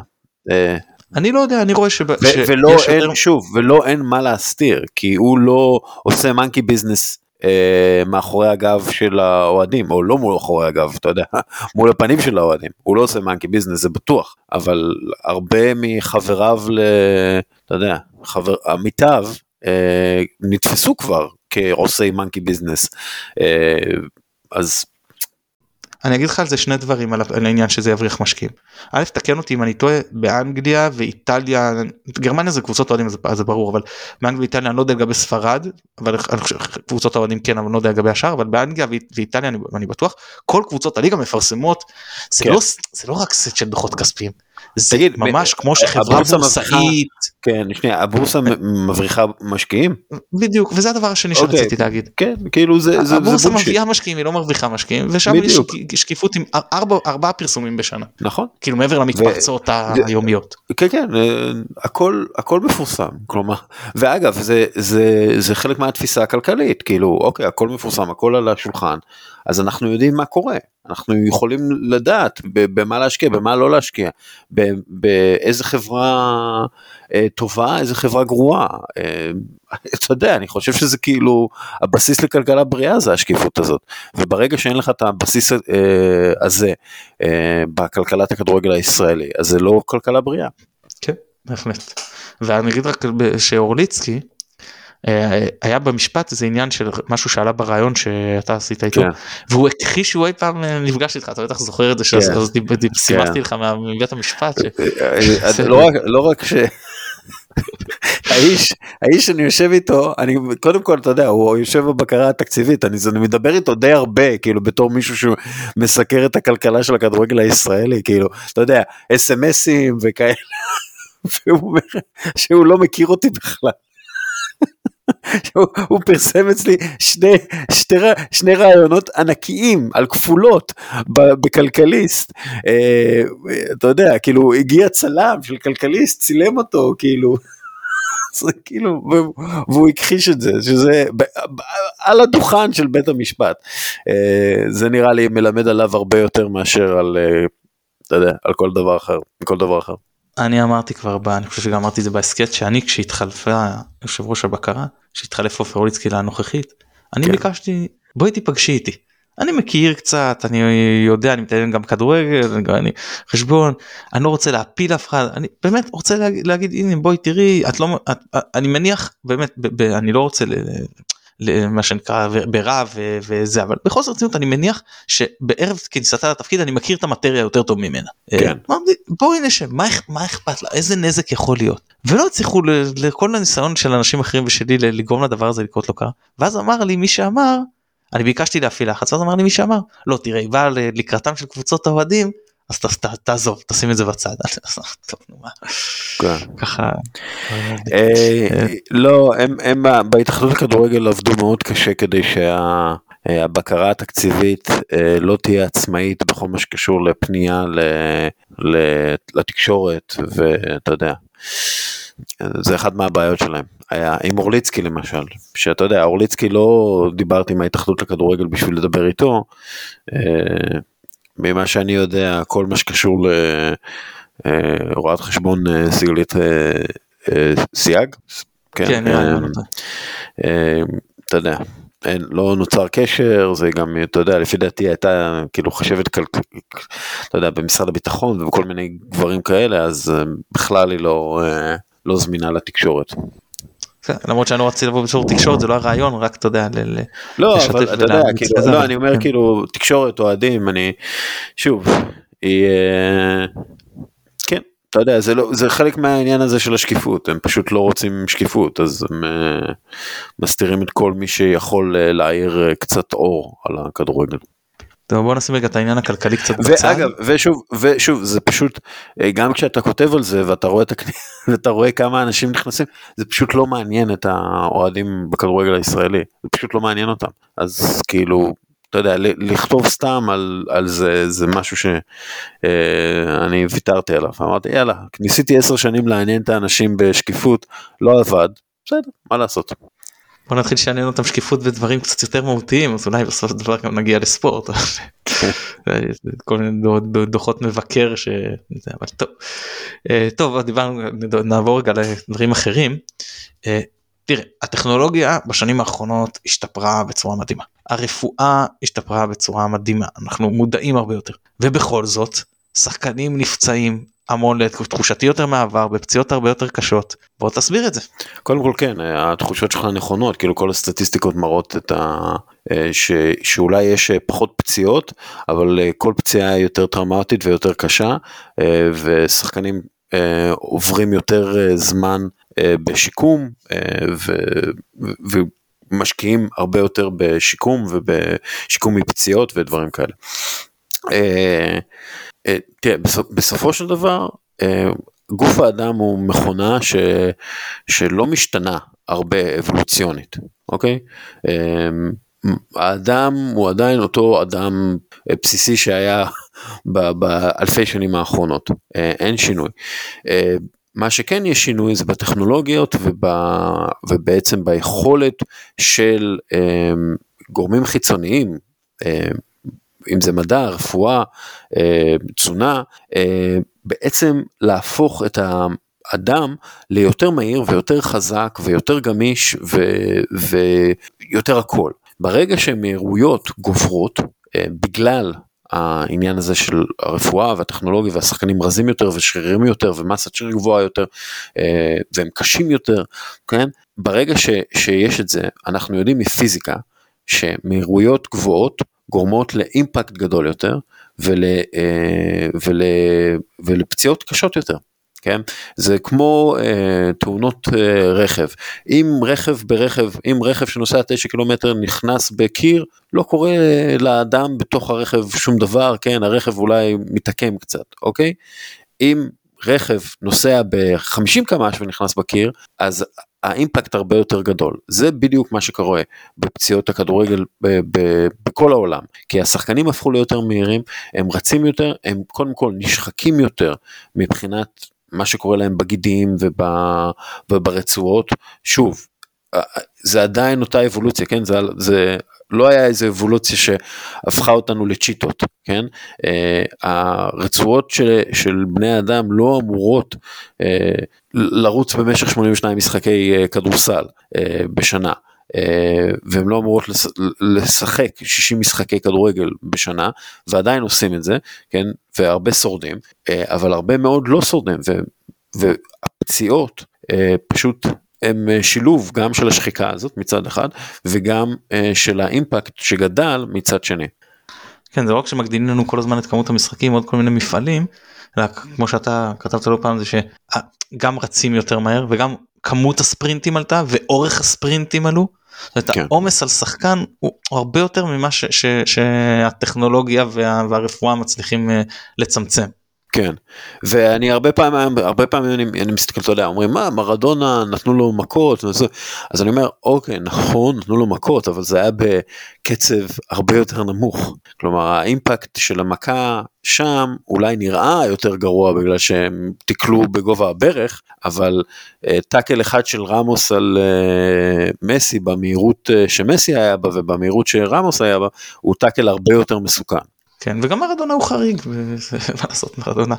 אה, אני לא יודע אני רואה שיש ולא אין, שוב, ולא אין מה להסתיר, כי הוא לא עושה monkey business אה, מאחורי הגב של האוהדים, או לא מאחורי הגב, אתה יודע, מול הפנים של האוהדים. הוא לא עושה monkey business, זה בטוח, אבל הרבה מחבריו, ל, אתה יודע, חבר, עמיתיו, אה, נתפסו כבר כעושי monkey business. אה, אז אני אגיד לך על זה שני דברים על על העניין שזה יבריח משקיעים. א' תקן אותי אם אני טועה באנגליה ואיטליה גרמניה זה קבוצות אוהדים זה, זה ברור אבל באנגליה ואיטליה אני לא יודע לגבי ספרד אבל אני חושב קבוצות האוהדים כן אבל אני לא יודע לגבי השאר אבל באנגליה ואיט- ואיטליה אני, אני בטוח כל קבוצות הליגה מפרסמות זה, כן. לא, זה לא רק סט של דוחות כספיים. זה תגיד, ממש כמו שחברה בורסאית כן, שנייה, הבורסה מ- מבריחה משקיעים? בדיוק וזה הדבר השני אוקיי. שרציתי להגיד. כן, כאילו זה, זה הבורסה בולשיט. מביאה משקיעים היא לא מרוויחה משקיעים ושם יש שקיפות עם ארבע, ארבעה פרסומים בשנה נכון. כאילו מעבר למתפרצות היומיות. כן כן אה, הכל מפורסם כלומר ואגב זה חלק מהתפיסה הכלכלית כאילו אוקיי הכל מפורסם הכל על השולחן אז אנחנו יודעים מה קורה אנחנו יכולים לדעת במה להשקיע במה לא להשקיע באיזה חברה אה, טובה איזה חברה גרועה אה, אתה יודע אני חושב שזה כאילו הבסיס לכלכלה בריאה זה השקיפות הזאת וברגע שאין לך את הבסיס אה, הזה בכלכלת הכדורגל הישראלי אז זה לא כלכלה בריאה. כן, בהחלט. ואני אגיד רק שאורליצקי היה במשפט איזה עניין של משהו שעלה ברעיון שאתה עשית איתו כן. והוא הכחיש שהוא אי פעם אה, נפגש איתך אתה בטח זוכר את זה כן. אז סימסתי לך מבית המשפט. אה, אה, לא רק- לא רק ש... האיש, האיש שאני יושב איתו, אני קודם כל אתה יודע, הוא יושב בבקרה התקציבית, אני, אני מדבר איתו די הרבה, כאילו בתור מישהו שמסקר את הכלכלה של הכדורגל הישראלי, כאילו, אתה יודע, אס.אם.אסים וכאלה, והוא אומר שהוא לא מכיר אותי בכלל. שהוא, הוא פרסם אצלי שני, רע- שני רעיונות ענקיים על כפולות בכלכליסט. אה, אתה יודע, כאילו הגיע צלם של כלכליסט, צילם אותו, כאילו. זה כאילו, והוא- הכחיש את זה, שזה על הדוכן של בית המשפט. אה, זה נראה לי מלמד עליו הרבה יותר מאשר על, אה, אתה יודע, על כל דבר אחר, כל דבר אחר. אני אמרתי כבר ב- אני חושב שגם אמרתי את זה בהסכת שאני כשהתחלפה יושב ראש הבקרה שהתחלף עופר הוליצקי לנוכחית אני כן. ביקשתי בואי תיפגשי איתי. אני מכיר קצת אני יודע אני מתעניין גם בכדורגל אני- חשבון אני לא רוצה להפיל אף אחד אני באמת רוצה להגיד, להגיד הנה בואי תראי את לא את, אני מניח באמת ב, ב, אני לא רוצה מה שנקרא ברע וזה אבל בחוסר רצינות אני מניח שבערב כניסתה לתפקיד אני מכיר את המטריה יותר טוב ממנה. כן. אה, אמרתי, בואי נשב מה, אכ- מה אכפת לה איזה נזק יכול להיות ולא הצליחו לכל הניסיון של אנשים אחרים ושלי לגרום לדבר הזה לקרות לא קרה ואז אמר לי מי שאמר אני ביקשתי להפעיל לחץ ואז אמר לי מי שאמר לא תראה היא באה לקראתם של קבוצות האוהדים אז תעזוב תשים את זה בצד כן. ככה. אה, לא, הם, בהתאחדות לכדורגל עבדו מאוד קשה כדי שהבקרה התקציבית אה, לא תהיה עצמאית בכל מה שקשור לפנייה לתקשורת, ואתה יודע, זה אחד מהבעיות שלהם. היה עם אורליצקי למשל, שאתה יודע, אורליצקי לא דיברתי עם ההתאחדות לכדורגל בשביל לדבר איתו. אה, ממה שאני יודע, כל מה שקשור להוראת חשבון אה, סיגלית אה, אה, סייג, כן, אה. אה, אתה יודע, אין, לא נוצר קשר, זה גם, אתה יודע, לפי דעתי הייתה כאילו חשבת כלכלית, אתה יודע, במשרד הביטחון ובכל מיני דברים כאלה, אז אה, בכלל היא לא, אה, לא זמינה לתקשורת. כן, למרות שאני לא רציתי לבוא בתור תקשורת זה לא הרעיון רק אתה יודע לא, אבל אתה יודע, כאילו, לא, אני אומר כן. כאילו, תקשורת, אוהדים, אני, שוב, אה, כן, אתה יודע, זה, לא, זה חלק מהעניין הזה של השקיפות, הם פשוט לא רוצים שקיפות, אז הם אה, מסתירים את כל מי שיכול אה, להעיר קצת אור על הכדורגל. טוב, בוא נשים רגע את העניין הכלכלי קצת בצד. ואגב, ושוב, ושוב, זה פשוט, אה, גם כשאתה כותב על זה ואתה רואה, את הכ... ואתה רואה כמה אנשים נכנסים, זה פשוט לא מעניין את האוהדים בכדורגל הישראלי, זה פשוט לא מעניין אותם. אז כאילו, אתה יודע, לכתוב סתם על, על זה, זה משהו שאני ויתרתי עליו. אמרתי, יאללה, ניסיתי עשר שנים לעניין את האנשים בשקיפות, לא עבד, בסדר, מה לעשות. בוא נתחיל שעניין אותם שקיפות ודברים קצת יותר מהותיים אז אולי בסוף הדבר גם נגיע לספורט. כל מיני דו- דו- דוחות מבקר ש... אבל טוב. אה, טוב דיברנו נעבור רגע לדברים אחרים. אה, תראה הטכנולוגיה בשנים האחרונות השתפרה בצורה מדהימה הרפואה השתפרה בצורה מדהימה אנחנו מודעים הרבה יותר ובכל זאת שחקנים נפצעים המון לתחושתי יותר מהעבר בפציעות הרבה יותר קשות בוא תסביר את זה. קודם כל כן, התחושות שלך נכונות, כאילו כל הסטטיסטיקות מראות את ה... אה, ש... שאולי יש אה, פחות פציעות, אבל אה, כל פציעה היא יותר טראומטית ויותר קשה, ושחקנים עוברים יותר זמן בשיקום, ו... ו... ומשקיעים הרבה יותר בשיקום ובשיקום מפציעות ודברים כאלה. אה, אה, תראה, בסופ- בסופו של דבר, אה, גוף האדם הוא מכונה ש, שלא משתנה הרבה אבולוציונית, אוקיי? אמ, האדם הוא עדיין אותו אדם אה, בסיסי שהיה באלפי שנים האחרונות, אה, אין שינוי. אה, מה שכן יש שינוי זה בטכנולוגיות וב, ובעצם ביכולת של גורמים חיצוניים, אם זה מדע, רפואה, אה, תזונה, אה, בעצם להפוך את האדם ליותר מהיר ויותר חזק ויותר גמיש ו- ויותר הכל. ברגע שמהירויות גוברות, אה, בגלל העניין הזה של הרפואה והטכנולוגיה והשחקנים רזים יותר ושרירים יותר ומסת שריר גבוהה יותר והם קשים יותר, כן? ברגע ש, שיש את זה, אנחנו יודעים מפיזיקה שמהירויות גבוהות גורמות לאימפקט גדול יותר ול, אה, ול, ולפציעות קשות יותר. כן? זה כמו אה, תאונות אה, רכב. אם רכב ברכב, אם רכב שנוסע 9 קילומטר נכנס בקיר, לא קורה לאדם בתוך הרכב שום דבר, כן? הרכב אולי מתעקם קצת, אוקיי? אם רכב נוסע ב-50 קמ"ש ונכנס בקיר, אז האימפקט הרבה יותר גדול. זה בדיוק מה שקורה בפציעות הכדורגל ב- ב- בכל העולם. כי השחקנים הפכו ליותר מהירים, הם רצים יותר, הם קודם כל נשחקים יותר מבחינת מה שקורה להם בגידים וב, וברצועות. שוב, זה עדיין אותה אבולוציה, כן? זה, זה לא היה איזה אבולוציה שהפכה אותנו לצ'יטות, כן? Uh, הרצועות של, של בני אדם לא אמורות uh, לרוץ במשך 82 משחקי uh, כדורסל uh, בשנה. Uh, והן לא אמורות לשחק 60 משחקי כדורגל בשנה ועדיין עושים את זה, כן, והרבה שורדים, uh, אבל הרבה מאוד לא שורדים, ו, והפציעות פשוט הם אה, שילוב גם של השחיקה הזאת מצד אחד וגם אה, של האימפקט שגדל מצד שני. כן זה לא רק שמגדילים לנו כל הזמן את כמות המשחקים עוד כל מיני מפעלים אלא כמו שאתה כתבת לא פעם זה שגם רצים יותר מהר וגם כמות הספרינטים עלתה ואורך הספרינטים עלו. כן. העומס על שחקן הוא הרבה יותר ממה ש, ש, שהטכנולוגיה וה, והרפואה מצליחים אה, לצמצם. כן, ואני הרבה פעמים, הרבה פעמים אני, אני מסתכל, אתה יודע, אומרים מה, מרדונה נתנו לו מכות, וזה, אז אני אומר, אוקיי, נכון, נתנו לו מכות, אבל זה היה בקצב הרבה יותר נמוך. כלומר, האימפקט של המכה שם אולי נראה יותר גרוע בגלל שהם תיקלו בגובה הברך, אבל uh, טאקל אחד של רמוס על uh, מסי במהירות uh, שמסי היה בה ובמהירות שרמוס היה בה, הוא טאקל הרבה יותר מסוכן. כן וגם מרדונה הוא חריג מה לעשות מרדונה.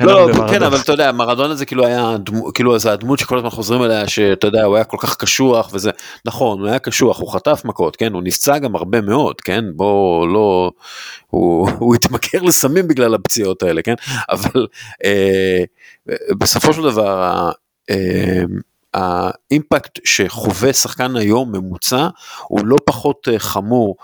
לא, כן אבל אתה יודע מרדונה זה כאילו היה כאילו זה הדמות שכל הזמן חוזרים אליה שאתה יודע הוא היה כל כך קשוח וזה נכון הוא היה קשוח הוא חטף מכות כן הוא נפצע גם הרבה מאוד כן בוא לא הוא, הוא התמכר לסמים בגלל הפציעות האלה כן אבל אה, בסופו של דבר. אה, האימפקט שחווה שחקן היום ממוצע הוא לא פחות אה, חמור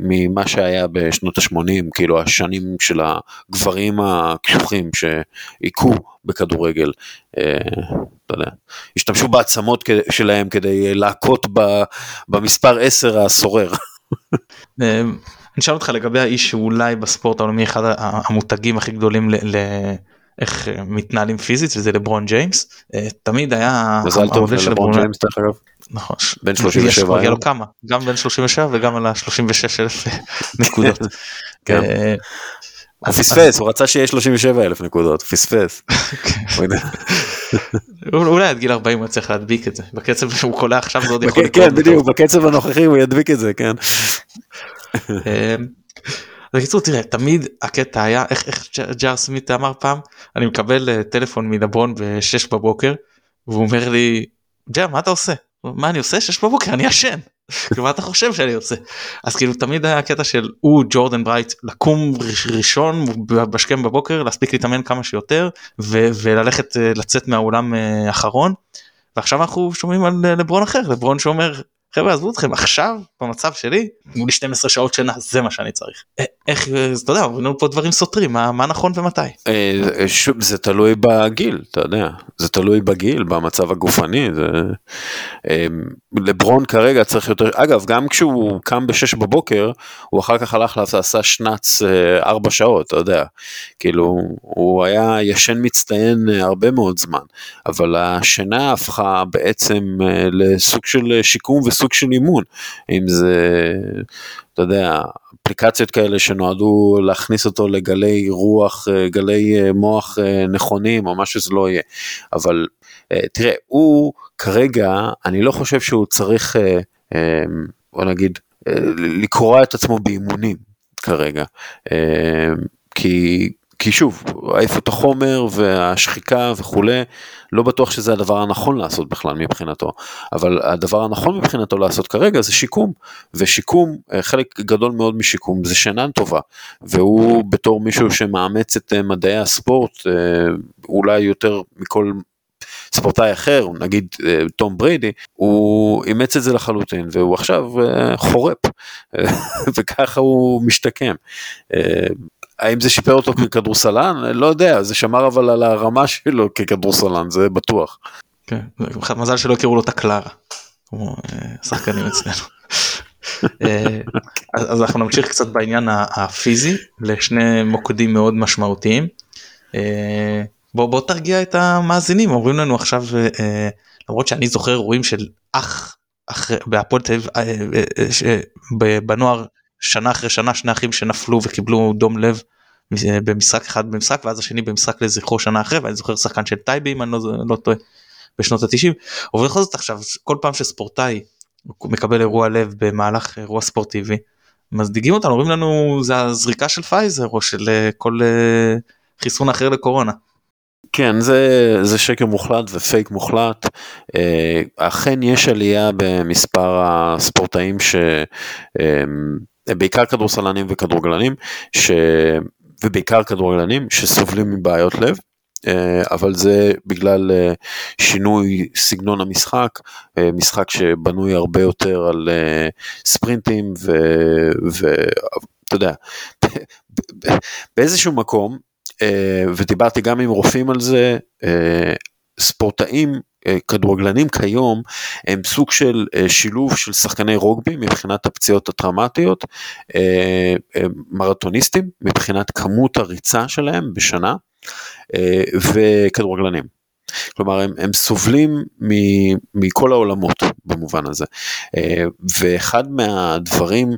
ממה שהיה בשנות ה-80, כאילו השנים של הגברים הקשוחים שהיכו בכדורגל, אה, אתה יודע, השתמשו בעצמות שלהם כדי להכות במספר 10 הסורר. אה, אני אשאל אותך לגבי האיש שאולי בספורט העולמי אחד המותגים הכי גדולים איך אה, מתנהלים פיזית וזה לברון ג'יימס אה, תמיד היה מזל טוב לברון ג'יימס דרך אגב. נכון. בן 37 היה לו כמה גם בן 37 וגם על ה-36 אלף נקודות. כן. אה, הוא פספס הוא רצה שיהיה 37 אלף נקודות פספס. אולי עד גיל 40 הוא צריך להדביק את זה בקצב שהוא קולע עכשיו זה עוד יכול לקרות. כן בדיוק בקצב הנוכחי הוא ידביק את זה כן. בקיצור תראה תמיד הקטע היה איך, איך ג'אר סמית אמר פעם אני מקבל uh, טלפון מדברון ב-6 בבוקר והוא אומר לי ג'אר מה אתה עושה? מה אני עושה? 6 בבוקר אני ישן מה אתה חושב שאני עושה? אז כאילו תמיד היה הקטע של הוא ג'ורדן ברייט לקום ראשון בשכם בבוקר להספיק להתאמן כמה שיותר ו- וללכת uh, לצאת מהאולם uh, אחרון ועכשיו אנחנו שומעים על לברון אחר לברון שאומר חבר'ה עזבו אתכם עכשיו במצב שלי תנו לי 12 שעות שינה זה מה שאני צריך איך אתה יודע אומרים פה דברים סותרים מה, מה נכון ומתי. אה, שוב זה תלוי בגיל אתה יודע. זה תלוי בגיל במצב הגופני זה אה, לברון כרגע צריך יותר אגב גם כשהוא קם ב-6 בבוקר הוא אחר כך הלך לעשה שנץ 4 אה, שעות אתה יודע. כאילו הוא היה ישן מצטיין הרבה מאוד זמן. אבל השינה הפכה בעצם לסוג של שיקום וסוג סוג של אימון, אם זה, אתה יודע, אפליקציות כאלה שנועדו להכניס אותו לגלי רוח, אה, גלי אה, מוח אה, נכונים או מה שזה לא יהיה, אבל תראה, הוא כרגע, אני לא חושב שהוא צריך, בוא נגיד, לקרוע את עצמו באימונים כרגע, כי כי שוב, עייפות החומר והשחיקה וכולי, לא בטוח שזה הדבר הנכון לעשות בכלל מבחינתו, אבל הדבר הנכון מבחינתו לעשות כרגע זה שיקום, ושיקום, אה, חלק גדול מאוד משיקום זה שינה טובה, והוא בתור מישהו שמאמץ את אה, מדעי הספורט, אה, אולי יותר מכל ספורטאי אחר, נגיד תום בריידי, הוא אימץ את זה לחלוטין והוא עכשיו חורפ וככה הוא משתקם. האם זה שיפר אותו ככדורסלן? לא יודע, זה שמר אבל על הרמה שלו ככדורסלן, זה בטוח. כן, מזל שלא הכירו לו את הקלרה, כמו אה, שחקנים אצלנו. אה, אז אנחנו נמשיך קצת בעניין הפיזי לשני מוקדים מאוד משמעותיים. אה, בוא בוא תרגיע את המאזינים אומרים לנו עכשיו למרות שאני זוכר אירועים של אח בהפועל תל אביב בנוער שנה אחרי שנה שני אחים שנפלו וקיבלו דום לב במשחק אחד במשחק ואז השני במשחק לזכרו שנה אחרי ואני זוכר שחקן של טייבי אם אני לא, לא טועה בשנות התשעים ובכל זאת עכשיו כל פעם שספורטאי מקבל אירוע לב במהלך אירוע ספורטיבי מדאיגים אותנו אומרים לנו זה הזריקה של פייזר או של אה, כל אה, חיסון אחר לקורונה. כן זה זה שקר מוחלט ופייק מוחלט אה, אכן יש עלייה במספר הספורטאים ש... בעיקר כדורסלנים וכדורגלנים, ש... ובעיקר כדורגלנים שסובלים מבעיות לב. אה, אבל זה בגלל אה, שינוי סגנון המשחק, אה, משחק שבנוי הרבה יותר על ספרינטים ואתה יודע, באיזשהו מקום, ודיברתי גם עם רופאים על זה, ספורטאים כדורגלנים כיום הם סוג של אה, שילוב של שחקני רוגבי מבחינת הפציעות הטראומטיות, אה, מרתוניסטים מבחינת כמות הריצה שלהם בשנה וכדורגלנים. כלומר הם, הם סובלים מ, מכל העולמות במובן הזה. ואחד מהדברים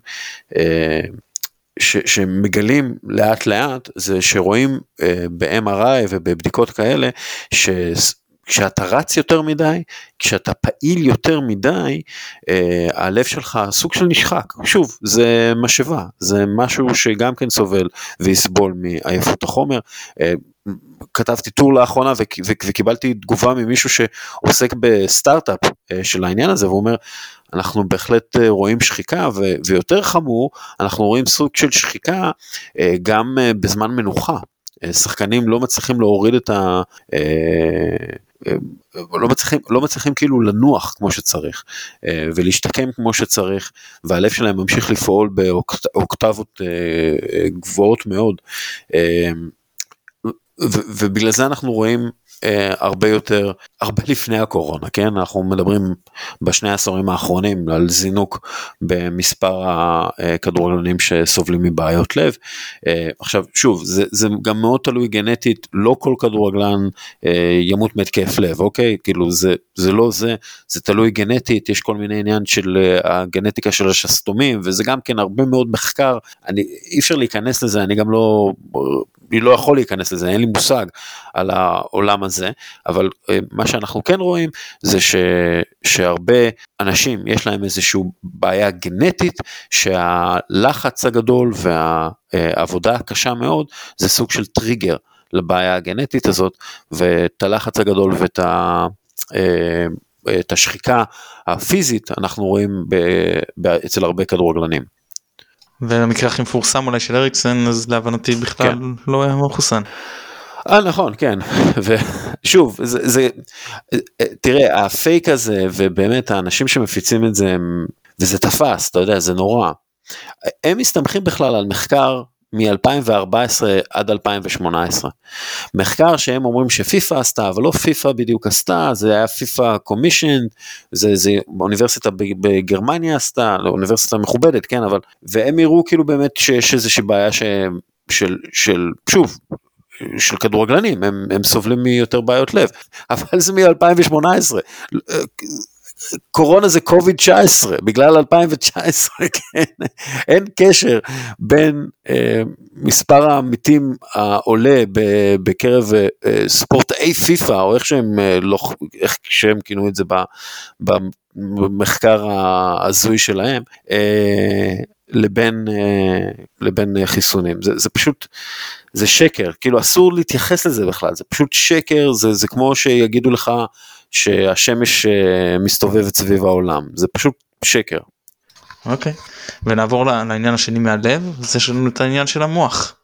ש, שמגלים לאט לאט זה שרואים ב-MRI ובבדיקות כאלה כשאתה רץ יותר מדי, כשאתה פעיל יותר מדי, אה, הלב שלך סוג של נשחק. שוב, זה משאבה, זה משהו שגם כן סובל ויסבול מעייפות החומר. אה, כתבתי טור לאחרונה וקיבלתי תגובה ממישהו שעוסק בסטארט-אפ אה, של העניין הזה, והוא אומר, אנחנו בהחלט אה, רואים שחיקה, ויותר חמור, אנחנו רואים סוג של שחיקה אה, גם אה, בזמן מנוחה. אה, שחקנים לא מצליחים להוריד את ה... אה, אה, לא מצליחים, לא מצליחים כאילו לנוח כמו שצריך ולהשתקם כמו שצריך והלב שלהם ממשיך לפעול באוקטבות גבוהות מאוד. ובגלל זה אנחנו רואים אה, הרבה יותר, הרבה לפני הקורונה, כן? אנחנו מדברים בשני העשורים האחרונים על זינוק במספר הכדורגלנים שסובלים מבעיות לב. אה, עכשיו, שוב, זה, זה גם מאוד תלוי גנטית, לא כל כדורגלן אה, ימות מהתקף לב, אוקיי? כאילו, זה, זה לא זה, זה תלוי גנטית, יש כל מיני עניין של הגנטיקה של השסתומים, וזה גם כן הרבה מאוד מחקר, אני, אי אפשר להיכנס לזה, אני גם לא... אני לא יכול להיכנס לזה, אין לי מושג על העולם הזה, אבל אה, מה שאנחנו כן רואים זה ש, שהרבה אנשים יש להם איזושהי בעיה גנטית שהלחץ הגדול והעבודה הקשה מאוד זה סוג של טריגר לבעיה הגנטית הזאת ואת הלחץ הגדול ואת ה... אה, את השחיקה הפיזית אנחנו רואים ב, ב, אצל הרבה כדורגלנים. והמקרה הכי מפורסם אולי של אריקסן אז להבנתי בכלל כן. לא היה מחוסן. אה נכון כן ושוב זה, זה תראה הפייק הזה ובאמת האנשים שמפיצים את זה הם, וזה תפס אתה יודע זה נורא. הם מסתמכים בכלל על מחקר מ-2014 עד 2018. מחקר שהם אומרים שפיפ"א עשתה, אבל לא פיפ"א בדיוק עשתה, זה היה פיפ"א קומישן, זה, זה אוניברסיטה בגרמניה עשתה, לא אוניברסיטה מכובדת, כן, אבל, והם הראו כאילו באמת שיש איזושהי בעיה ש, של, של, שוב, של כדורגלנים, הם, הם סובלים מיותר בעיות לב, אבל זה מ-2018. קורונה זה קוביד 19 בגלל 2019 כן. אין קשר בין אה, מספר המתים העולה בקרב אה, ספורטאי פיפא או איך שהם אה, לא איך שהם כינו את זה ב- במחקר ההזוי שלהם אה, לבין אה, לבין חיסונים זה, זה פשוט זה שקר. כאילו אסור להתייחס לזה בכלל. זה פשוט שקר זה זה כמו שיגידו לך שהשמש אה, מסתובבת סביב העולם זה פשוט שקר. אוקיי ונעבור לעניין השני מהלב זה יש לנו את העניין של המוח.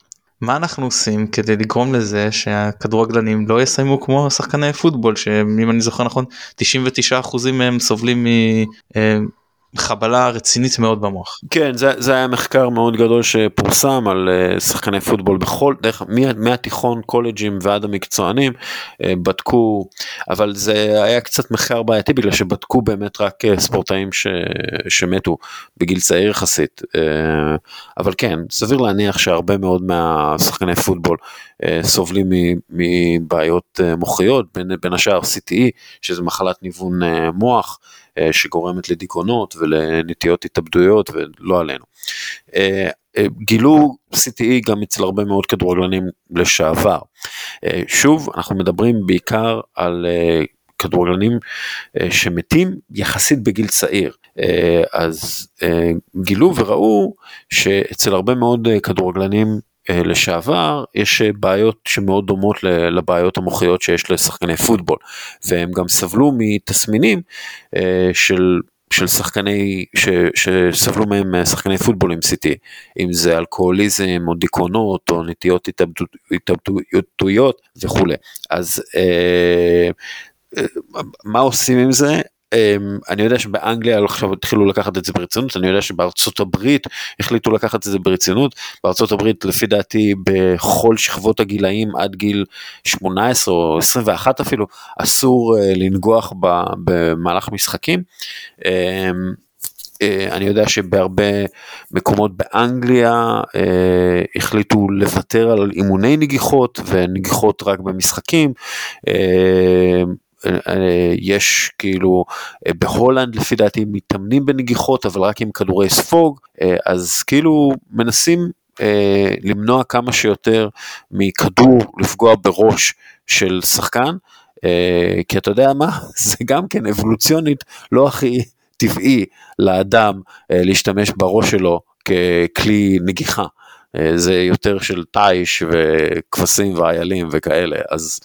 מה אנחנו עושים כדי לגרום לזה שהכדורגלנים לא יסיימו כמו שחקני פוטבול שאם אני זוכר נכון 99% מהם סובלים מחבלה רצינית מאוד במוח. כן זה, זה היה מחקר מאוד גדול שפורסם על uh, שחקני פוטבול בכל דרך מהתיכון קולג'ים ועד המקצוענים uh, בדקו אבל זה היה קצת מחקר בעייתי בגלל שבדקו באמת רק uh, ספורטאים ש, שמתו בגיל צעיר יחסית uh, אבל כן סביר להניח שהרבה מאוד מהשחקני פוטבול uh, סובלים מבעיות uh, מוחיות בין, בין השאר CTE שזה מחלת ניוון uh, מוח. שגורמת לדיכאונות ולנטיות התאבדויות ולא עלינו. אה, אה, גילו CTE גם אצל הרבה מאוד כדורגלנים לשעבר. אה, שוב, אנחנו מדברים בעיקר על כדורגלנים שמתים יחסית בגיל צעיר. אז גילו וראו שאצל הרבה מאוד כדורגלנים לשעבר יש בעיות שמאוד דומות לבעיות המוחיות שיש לשחקני פוטבול. והם גם סבלו מתסמינים של של שחקני ש, שסבלו מהם שחקני פוטבול עם CT אם זה אלכוהוליזם או דיכאונות או נטיות התאבדויות וכולי. אז אה, מה עושים עם זה אני יודע שבאנגליה עכשיו התחילו לקחת את זה ברצינות, אני יודע שבארצות הברית החליטו לקחת את זה ברצינות, בארצות הברית לפי דעתי בכל שכבות הגילאים עד גיל 18 או 21 אפילו, אסור אה, לנגוח במהלך משחקים. אמ, אה, אני יודע שבהרבה מקומות באנגליה אה, החליטו לוותר על אימוני נגיחות ונגיחות רק במשחקים. אה, יש כאילו אה, בהולנד לפי דעתי מתאמנים בנגיחות אבל רק עם כדורי ספוג אה, אז כאילו מנסים למנוע כמה שיותר מכדור לפגוע בראש של שחקן כי אתה יודע מה זה גם כן אבולוציונית לא הכי טבעי לאדם להשתמש בראש שלו ככלי נגיחה. זה יותר של תיש וכבשים ואיילים וכאלה אז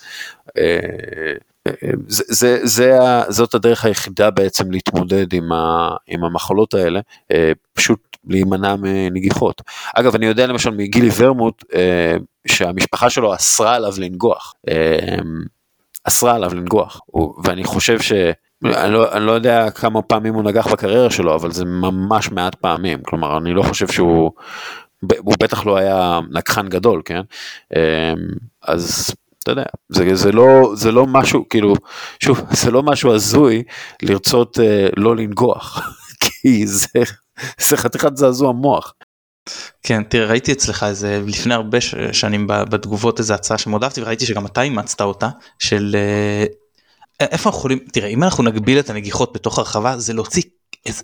זה, זה, זה, זאת הדרך היחידה בעצם להתמודד עם, ה, עם המחלות האלה, אה, פשוט להימנע מנגיחות. אגב, אני יודע למשל מגילי ורמוט, אה, שהמשפחה שלו אסרה עליו לנגוח. אה, אסרה עליו לנגוח, ואני חושב ש... אני לא, אני לא יודע כמה פעמים הוא נגח בקריירה שלו, אבל זה ממש מעט פעמים. כלומר, אני לא חושב שהוא... הוא בטח לא היה נגחן גדול, כן? אז אתה יודע, זה, זה, לא, זה לא משהו, כאילו, שוב, זה לא משהו הזוי לרצות אה, לא לנגוח, כי זה, זה חתיכת זעזוע מוח. כן תראה ראיתי אצלך איזה לפני הרבה שנים בתגובות איזה הצעה שמאוד אהבתי וראיתי שגם אתה אימצת אותה של אה, איפה אנחנו יכולים תראה אם אנחנו נגביל את הנגיחות בתוך הרחבה זה להוציא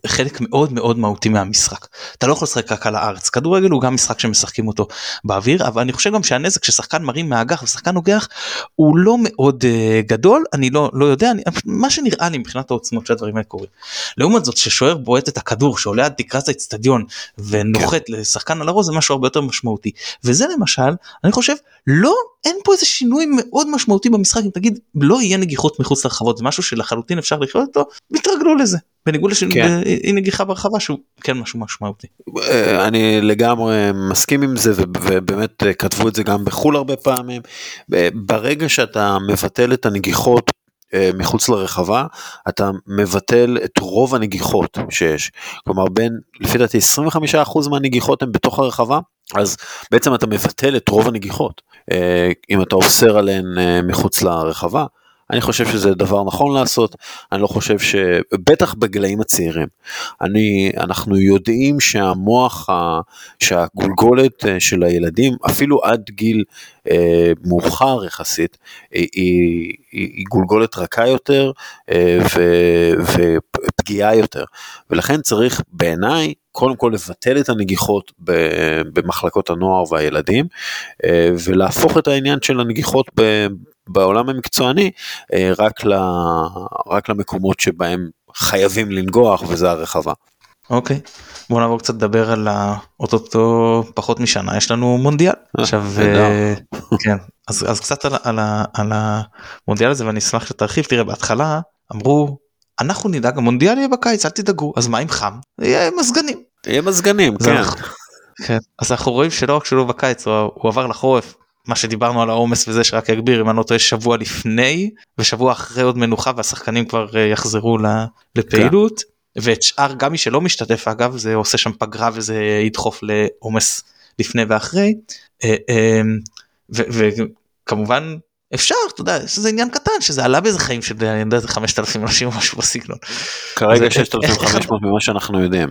חלק מאוד מאוד מהותי מהמשחק. אתה לא יכול לשחק רק על הארץ, כדורגל הוא גם משחק שמשחקים אותו באוויר, אבל אני חושב גם שהנזק ששחקן מרים מהאגח ושחקן נוגח הוא לא מאוד uh, גדול, אני לא, לא יודע, אני, מה שנראה לי מבחינת העוצמות שהדברים האלה קורים. לעומת זאת ששוער בועט את הכדור שעולה עד תקרת האצטדיון ונוחת כן. לשחקן על הראש זה משהו הרבה יותר משמעותי. וזה למשל, אני חושב, לא, אין פה איזה שינוי מאוד משמעותי במשחק, אם תגיד לא יהיה נגיחות מחוץ לרחבות, זה משהו שלחלוטין אפשר לחיות אותו, תתרגלו לזה. בניגוד לשינוי כן. נגיחה ברחבה שהוא כן משהו משמעותי. אה, אני לגמרי מסכים עם זה ובאמת אה, כתבו את זה גם בחו"ל הרבה פעמים. אה, ברגע שאתה מבטל את הנגיחות מחוץ לרחבה אתה מבטל את רוב הנגיחות שיש כלומר בין לפי דעתי 25% מהנגיחות הן בתוך הרחבה אז בעצם אתה מבטל את רוב הנגיחות אם אתה אוסר עליהן מחוץ לרחבה אני חושב שזה דבר נכון לעשות, אני לא חושב ש... בטח בגילאים הצעירים. אני, אנחנו יודעים שהמוח, ה... שהגולגולת אה, של הילדים, אפילו עד גיל אה, מאוחר יחסית, היא, היא, היא גולגולת רכה יותר אה, ו... ופגיעה יותר. ולכן צריך בעיניי קודם כל לבטל את הנגיחות במחלקות הנוער והילדים אה, ולהפוך את העניין של הנגיחות בעולם המקצועני אה, רק, ל, רק למקומות שבהם חייבים לנגוח וזה הרחבה. אוקיי okay. בוא נעבור קצת לדבר על האוטוטו פחות משנה יש לנו מונדיאל אה, עכשיו כן אז, אז קצת על, על, על המונדיאל הזה ואני אשמח שתרחיב תראה בהתחלה אמרו אנחנו נדאג המונדיאל יהיה בקיץ אל תדאגו אז מה אם חם יהיה מזגנים. יהיה מזגנים כן. כן. אז אנחנו רואים שלא רק שלא בקיץ הוא, הוא עבר לחורף מה שדיברנו על העומס וזה שרק יגביר אם אני לא טועה שבוע לפני ושבוע אחרי עוד מנוחה והשחקנים כבר אה, יחזרו לפעילות כן. ואת שאר גם מי שלא משתתף אגב זה עושה שם פגרה וזה ידחוף לעומס לפני ואחרי אה, אה, וכמובן אפשר אתה יודע איזה עניין קטן שזה עלה באיזה חיים של אני יודע 5,000 אנשים או משהו בסגנון. כרגע 6,500 ממה שאנחנו יודעים.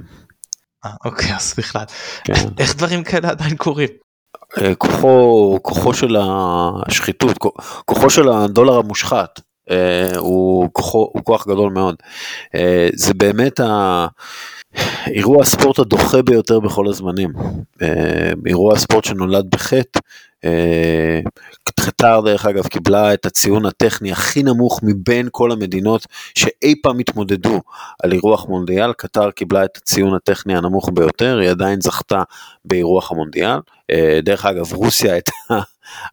אוקיי אז בכלל כן. איך דברים כאלה עדיין קורים. אה, כוחו, כוחו של השחיתות, כוחו של הדולר המושחת, אה, הוא, כוחו, הוא כוח גדול מאוד. אה, זה באמת ה... אירוע הספורט הדוחה ביותר בכל הזמנים. אירוע הספורט שנולד בחטא, קטר דרך אגב קיבלה את הציון הטכני הכי נמוך מבין כל המדינות שאי פעם התמודדו על אירוח מונדיאל, קטר קיבלה את הציון הטכני הנמוך ביותר, היא עדיין זכתה באירוח המונדיאל. אה, דרך אגב רוסיה הייתה,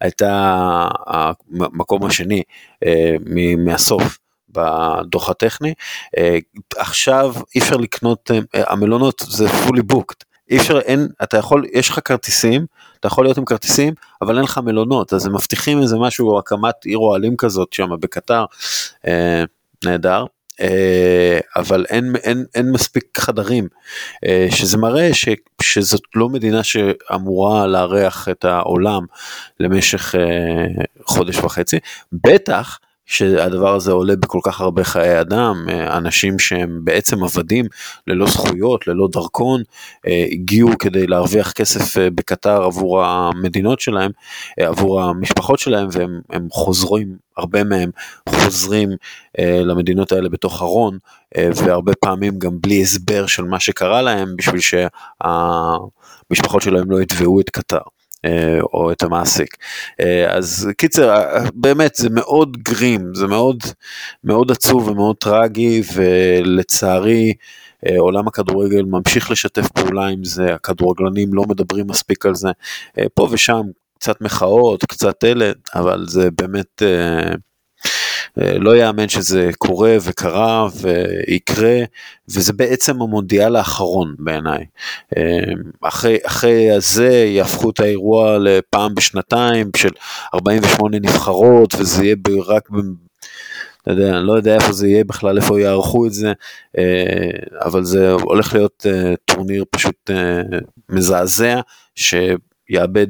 הייתה המקום השני אה, מהסוף. בדוח הטכני. אה, עכשיו אי אפשר לקנות, המלונות זה fully booked, אי אפשר, אין, אתה יכול, יש לך כרטיסים, אתה יכול להיות עם כרטיסים, אבל אין לך מלונות, אז הם מבטיחים איזה משהו, הקמת עיר אוהלים כזאת שם בקטר, אה, נהדר. אה, אבל אין, אין, אין מספיק חדרים, אה, שזה מראה ש, שזאת לא מדינה שאמורה לארח את העולם למשך אה, חודש וחצי, בטח שהדבר הזה עולה בכל כך הרבה חיי אדם, אה, אנשים שהם בעצם עבדים ללא זכויות, ללא דרכון, אה, הגיעו כדי להרוויח כסף אה, בקטר עבור המדינות שלהם, עבור המשפחות שלהם, והם חוזרים, הרבה מהם חוזרים למדינות האלה בתוך ארון, והרבה פעמים גם בלי הסבר של מה שקרה להם, בשביל שהמשפחות שלהם לא יתבעו את קטר. אה, או את המעסיק. אה, אז קיצר, אה, באמת זה מאוד גרים, זה מאוד, מאוד עצוב ומאוד טרגי, ולצערי עולם הכדורגל ממשיך לשתף פעולה עם זה, הכדורגלנים לא מדברים מספיק על זה, פה ושם קצת מחאות, קצת אלה, אבל זה באמת... אה, לא יאמן שזה קורה וקרה ויקרה, וזה בעצם המונדיאל האחרון בעיניי. אה, אחרי, אחרי הזה יהפכו את האירוע לפעם בשנתיים של 48 נבחרות, וזה יהיה רק. לא יודע, אני לא יודע איפה זה יהיה בכלל, איפה יערכו את זה, אה, אבל זה הולך להיות טורניר פשוט מזעזע, שיאבד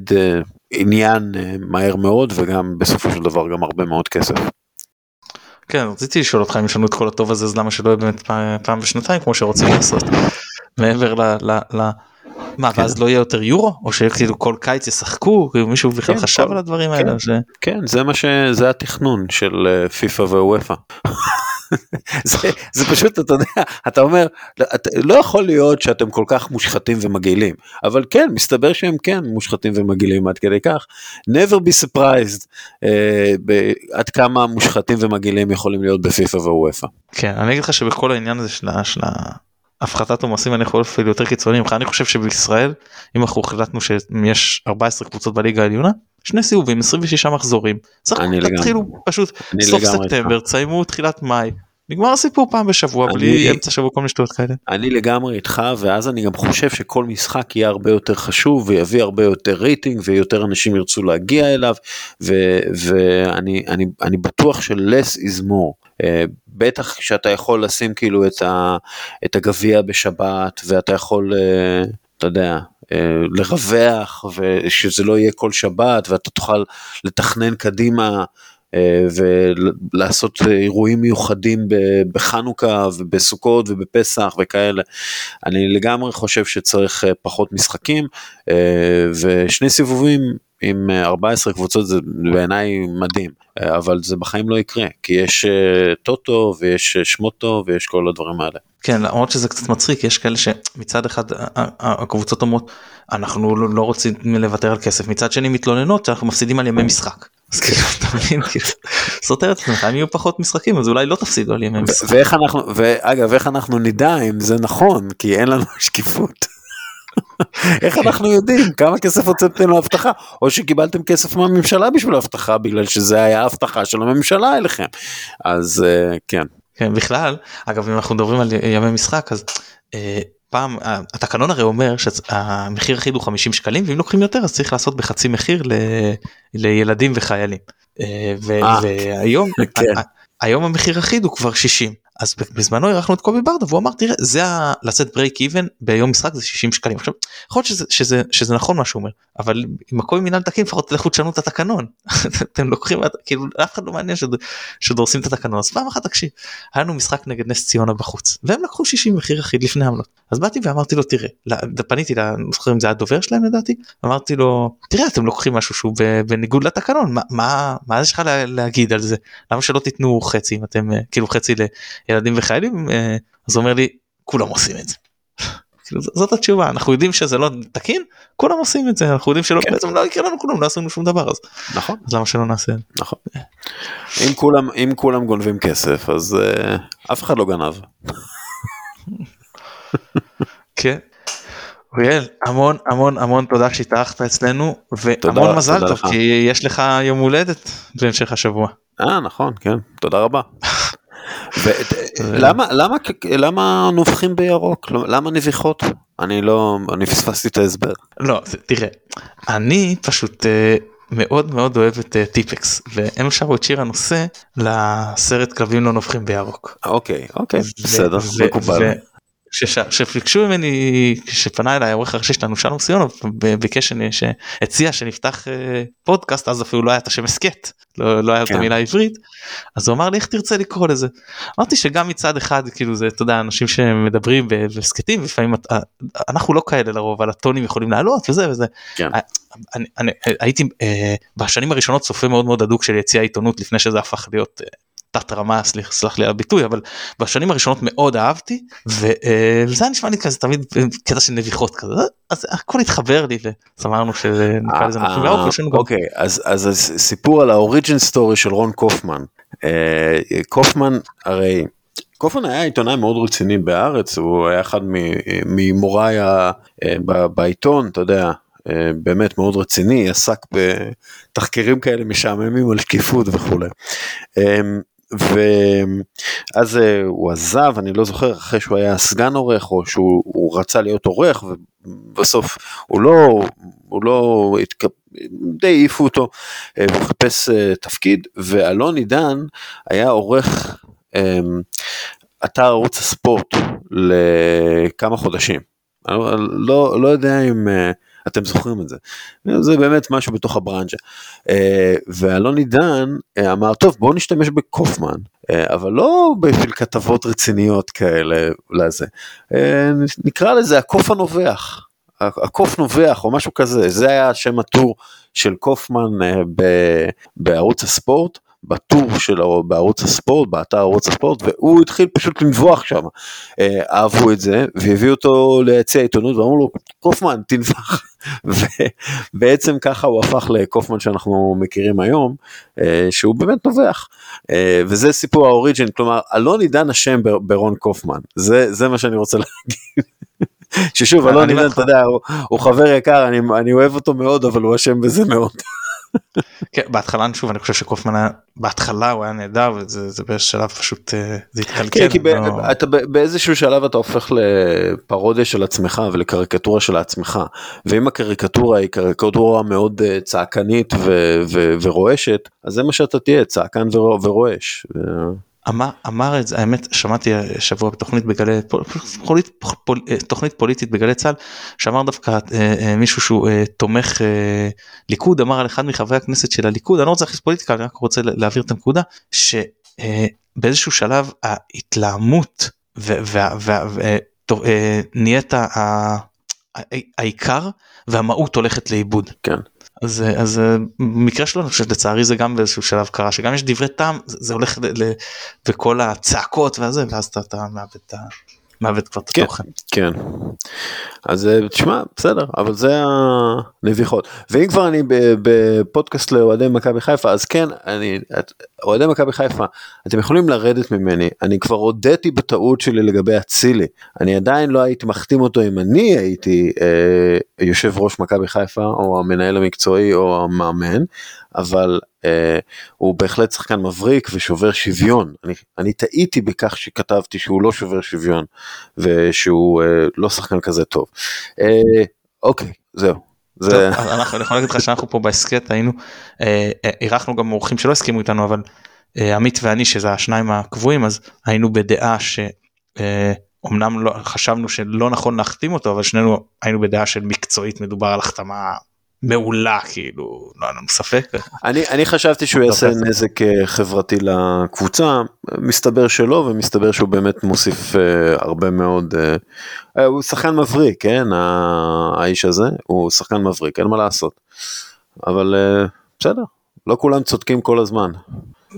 עניין מהר מאוד, וגם בסופו של דבר גם הרבה מאוד כסף. כן רציתי לשאול אותך אם יש לנו את כל הטוב הזה אז למה שלא יהיה באמת פעם בשנתיים כמו שרוצים לעשות? מעבר ל... ל, ל מה כן. ואז לא יהיה יותר יורו? או שכאילו כל קיץ ישחקו? כאילו מישהו בכלל כן, חשב כל... על הדברים כן, האלה ש... כן זה מה שזה התכנון של אה, פיפא ווופא. זה, זה פשוט אתה יודע אתה אומר את, לא יכול להיות שאתם כל כך מושחתים ומגעילים אבל כן מסתבר שהם כן מושחתים ומגעילים עד כדי כך never be surprised אה, ב, עד כמה מושחתים ומגעילים יכולים להיות בפיפא ווופא. כן אני אגיד לך שבכל העניין הזה של, של הפחתת עומסים אני יכול אפילו יותר קיצוני ממך אני חושב שבישראל אם אנחנו החלטנו שיש 14 קבוצות בליגה העליונה שני סיבובים 26 מחזורים תתחילו פשוט סוף ספטמבר תסיימו תחילת מאי נגמר הסיפור פעם בשבוע אני, בלי אמצע שבוע כל מיני שטויות כאלה. אני לגמרי איתך ואז אני גם חושב שכל משחק יהיה הרבה יותר חשוב ויביא הרבה יותר רייטינג ויותר אנשים ירצו להגיע אליו ואני אני, אני בטוח is more. Uh, בטח כשאתה יכול לשים כאילו את, ה, את הגביע בשבת ואתה יכול uh, אתה יודע אה, לרווח ושזה לא יהיה כל שבת ואתה תוכל לתכנן קדימה אה, ולעשות אירועים מיוחדים בחנוכה ובסוכות ובפסח וכאלה. אני לגמרי חושב שצריך אה, פחות משחקים ושני סיבובים עם אה, 14 קבוצות זה בעיניי מדהים, אבל זה בחיים לא יקרה, כי יש טוטו ויש שמוטו ויש כל הדברים האלה. כן למרות שזה קצת מצחיק יש כאלה שמצד אחד הקבוצות אומרות אנחנו לא לא רוצים לוותר על כסף מצד שני מתלוננות שאנחנו מפסידים על ימי משחק. אז כאילו אתה מבין כאילו סותר את עצמך אם יהיו פחות משחקים אז אולי לא תפסידו על ימי משחק. ואיך אנחנו, ואגב, איך אנחנו נדע אם זה נכון, כי אין לנו שקיפות. איך אנחנו יודעים כמה כסף הוצאתם לאבטחה, או שקיבלתם כסף מהממשלה בשביל האבטחה, בגלל שזה היה הבטחה של הממשלה אליכם. אז אה, כן, כן, בכלל אגב אם אנחנו מדברים על ימי משחק אז אה, פעם אה, התקנון הרי אומר שהמחיר אחיד הוא 50 שקלים ואם לוקחים יותר אז צריך לעשות בחצי מחיר ל, לילדים וחיילים. אה, ו, אה, והיום כן. היום המחיר אחיד הוא כבר 60 אז בזמנו אירחנו את קובי ברדה והוא אמר תראה זה ה- לצאת ברייק איבן ביום משחק זה 60 שקלים. עכשיו יכול להיות שזה, שזה, שזה נכון מה שהוא אומר אבל עם הכל מינהל תקין לפחות תלכו תשנו את התקנון. אתם לוקחים כאילו אף אחד לא מעניין שד, שדורסים את התקנון. אז פעם אחת תקשיב היה לנו משחק נגד נס ציונה בחוץ והם לקחו 60 מחיר אחיד לפני עמלות אז באתי ואמרתי לו תראה פניתי ל- לא אם זה הדובר שלהם לדעתי אמרתי לו תראה אתם לוקחים משהו שהוא בניגוד לתקנון מה מה מה יש לך לה- להגיד על זה למה שלא תיתנו חצי אם אתם אה, כאילו חצי לילדים וחיילים אה, אז הוא אומר לי כולם עושים את זה. כאילו, זאת התשובה אנחנו יודעים שזה לא תקין כולם עושים את זה אנחנו יודעים שלא כן. בעצם לא יקרה לנו כלום לא עשינו שום דבר אז נכון, אז למה שלא נעשה? נכון. אם כולם, אם כולם גונבים כסף, אז אה, אף אחד לא גנב. כן. אוריאל המון המון המון תודה שהתארחת אצלנו והמון מזל טוב לך. כי יש לך יום הולדת בהמשך השבוע. אה, נכון, כן, תודה רבה. ולמה למה למה נובחים בירוק לא- למה נביחות אני לא אני פספסתי את ההסבר לא תראה אני פשוט אה, מאוד מאוד אוהב את אה, טיפקס והם שרו את שיר הנושא לסרט כלבים לא נובחים בירוק. אוקיי אוקיי ו- בסדר מקובל כשביקשו ממני כשפנה אליי העורך הראשי שלנו שלום סיונוב ביקש שאני- שהציע שנפתח אה, פודקאסט אז אפילו לא היה את השם הסכת לא לא היה את כן. המילה העברית אז הוא אמר לי איך תרצה לקרוא לזה אמרתי שגם מצד אחד כאילו זה אתה יודע אנשים שמדברים בהסכתים לפעמים את- אנחנו לא כאלה לרוב אבל הטונים יכולים לעלות וזה וזה. כן. אני, אני הייתי אה, בשנים הראשונות צופה מאוד מאוד הדוק של יציע העיתונות לפני שזה הפך להיות אה, תת רמה סליח, סלח לי על הביטוי אבל בשנים הראשונות מאוד אהבתי וזה נשמע לי כזה תמיד אה, קטע של נביחות כזה אז הכל התחבר לי אז אמרנו שזה נקרא לזה לנו גם- אוקיי אז אז הסיפור על האוריג'ין סטורי של רון קופמן אה, קופמן הרי קופמן היה עיתונאי מאוד רציני בארץ הוא היה אחד ממוריי אה, בעיתון אתה יודע. אה, באמת מאוד רציני עסק בתחקירים כאלה משעממים על שקיפות וכולי. ואז אה, הוא עזב אני לא זוכר אחרי שהוא היה סגן עורך או שהוא הוא רצה להיות עורך ובסוף הוא לא הוא לא התק... די העיפו אותו אה, והוא חיפש אה, תפקיד ואלון עידן היה עורך אה, אתר ערוץ הספורט לכמה חודשים. אני לא, לא יודע אם uh, אתם זוכרים את זה. זה באמת משהו בתוך הברנז'ה. Uh, ואלון עידן uh, אמר, טוב בואו נשתמש בקופמן, uh, אבל לא בשביל כתבות רציניות כאלה לזה. נקרא לזה הקוף הנובח. הקוף נובח או משהו כזה, זה היה שם הטור של קופמן בערוץ הספורט. בטור שלו בערוץ הספורט, באתר ערוץ הספורט, והוא התחיל פשוט לנבוח שם. אה, אהבו את זה, והביאו אותו ליציע העיתונות, ואמרו לו, קופמן, תנבח. ובעצם ככה הוא הפך לקופמן שאנחנו מכירים היום, אה, שהוא באמת נובח. אה, וזה סיפור האוריג'ין, כלומר, אלון עידן אשם ב- ברון קופמן, זה, זה מה שאני רוצה להגיד. ששוב, אלון עידן, אתה יודע, הוא, הוא חבר יקר, אני, אני אוהב אותו מאוד, אבל הוא אשם בזה מאוד. כן, בהתחלה שוב אני חושב שקופמן היה בהתחלה הוא היה נהדר וזה זה בשלב פשוט אה, זה התקלקל. כן, כי לא- אתה באיזשהו שלב אתה הופך לפרודיה של עצמך ולקריקטורה של עצמך ואם הקריקטורה היא קריקטורה מאוד אה, צעקנית ורועשת אז זה מה שאתה תהיה צעקן ור- ורועש. אמר, אמר את זה, האמת שמעתי השבוע בתוכנית בגלי, פול, תוכנית פוליטית בגלי צה"ל, שאמר דווקא אה, אה, מישהו שהוא אה, תומך אה, ליכוד, אמר על אחד מחברי הכנסת של הליכוד, אני לא רוצה להכניס פוליטיקה, אני רק רוצה להעביר את הנקודה, שבאיזשהו שלב ההתלהמות ונהיית העיקר והמהות הולכת לאיבוד. כן. אז אז במקרה שלנו לצערי זה גם באיזשהו שלב קרה שגם יש דברי טעם זה, הולך ל, ל, וכל הצעקות וזה ואז אתה, מאבד את מאבד כבר את כן, התוכן. כן. אז אה, תשמע בסדר אבל זה הנביחות ואם כבר אני בפודקאסט לאוהדי מכבי חיפה אז כן אני אוהדי מכבי חיפה אתם יכולים לרדת ממני אני כבר הודיתי בטעות שלי לגבי אצילי אני עדיין לא הייתי מחתים אותו אם אני הייתי אה, יושב ראש מכבי חיפה או המנהל המקצועי או המאמן אבל אה, הוא בהחלט שחקן מבריק ושובר שוויון. אני, אני טעיתי בכך שכתבתי שהוא לא שובר שוויון ושהוא אה, לא שחקן כזה טוב. אה, אוקיי, זהו. זה... טוב, אנחנו, אני יכול להגיד לך שאנחנו פה בהסכת היינו, אה, אה, אירחנו גם אורחים שלא הסכימו איתנו אבל אה, עמית ואני שזה השניים הקבועים אז היינו בדעה ש... אה, אמנם לא, חשבנו שלא נכון להחתים אותו אבל שנינו היינו בדעה של מקצועית מדובר על החתמה מעולה כאילו לא היה לנו ספק. אני, אני חשבתי שהוא יעשה נזק אה, חברתי לקבוצה מסתבר שלא ומסתבר שהוא באמת מוסיף uh, הרבה מאוד uh, הוא שחקן מבריק כן האיש הזה הוא שחקן מבריק אין מה לעשות אבל uh, בסדר לא כולם צודקים כל הזמן.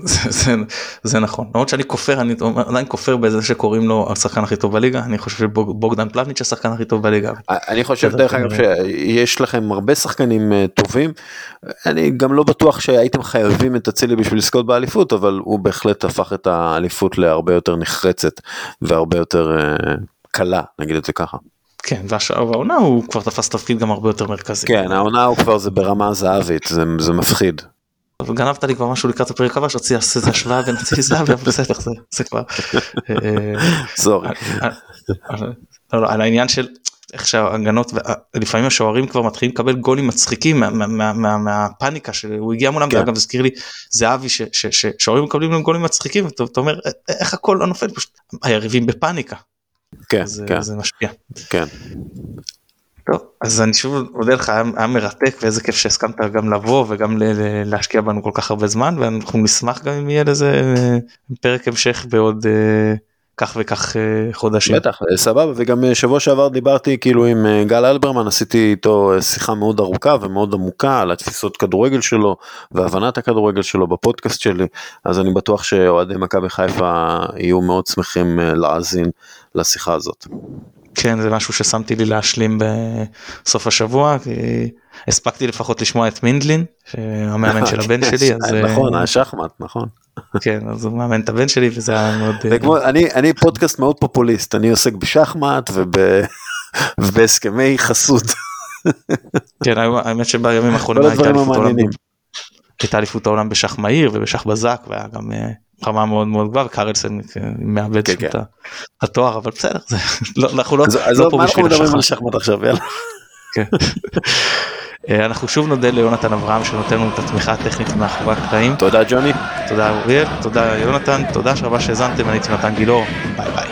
זה, זה, זה נכון למרות שאני כופר אני עדיין כופר בזה שקוראים לו השחקן הכי טוב בליגה אני חושב שבוגדן פלבניץ' השחקן הכי טוב בליגה. אני חושב דרך אגב שיש לכם הרבה שחקנים אה, טובים אני גם לא בטוח שהייתם חייבים את אצילי בשביל לזכות באליפות אבל הוא בהחלט הפך את האליפות להרבה יותר נחרצת והרבה יותר אה, קלה נגיד את זה ככה. כן והעונה הוא כבר תפס תפקיד גם הרבה יותר מרכזי. כן העונה הוא כבר זה ברמה זהבית זה, זה מפחיד. גנבת לי כבר משהו לקראת הפרק הבא שרציתי לעשות איזה השוואה בין אצילי זהבי אבל בסדר זה, זה כבר. סורי. לא, לא, על העניין של איך שההגנות לפעמים השוערים כבר מתחילים לקבל גולים מצחיקים מהפאניקה שהוא הגיע מולם כן. ואגב הזכיר לי זהבי ששוערים מקבלים גולים מצחיקים ואתה אומר איך הכל לא נופל פשוט היריבים בפאניקה. כן, זה, כן. זה משפיע. כן. טוב, אז אני שוב מודה לך, היה, היה מרתק ואיזה כיף שהסכמת גם לבוא וגם ל, ל, להשקיע בנו כל כך הרבה זמן ואנחנו נשמח גם אם יהיה לזה אה, פרק המשך בעוד אה, כך וכך אה, חודשים. בטח, סבבה, וגם שבוע שעבר דיברתי כאילו עם גל אלברמן, עשיתי איתו שיחה מאוד ארוכה ומאוד עמוקה על התפיסות כדורגל שלו והבנת הכדורגל שלו בפודקאסט שלי, אז אני בטוח שאוהדי מכבי חיפה יהיו מאוד שמחים להאזין לשיחה הזאת. כן זה משהו ששמתי לי להשלים בסוף השבוע כי הספקתי לפחות לשמוע את מינדלין המאמן של הבן שלי אז נכון השחמט נכון כן אז הוא מאמן את הבן שלי וזה היה מאוד אני אני פודקאסט מאוד פופוליסט אני עוסק בשחמט ובהסכמי חסות. כן האמת שבימים האחרונים הייתה אליפות העולם בשח מהיר ובשח בזק והיה גם רמה מאוד מאוד גבוהה וקרלסן מאבד כן, כן. את התואר אבל בסדר זה לא אנחנו לא, אז לא פה בשביל מדברים על שחמט עכשיו יאללה. כן. אה, אנחנו שוב נודה ליונתן אברהם שנותן לנו את התמיכה הטכנית מאחורי הקטעים. תודה ג'וני. תודה אוריאל, תודה יונתן, תודה שרבה שהאזנתם, אני הייתי נתן גילאור, ביי ביי.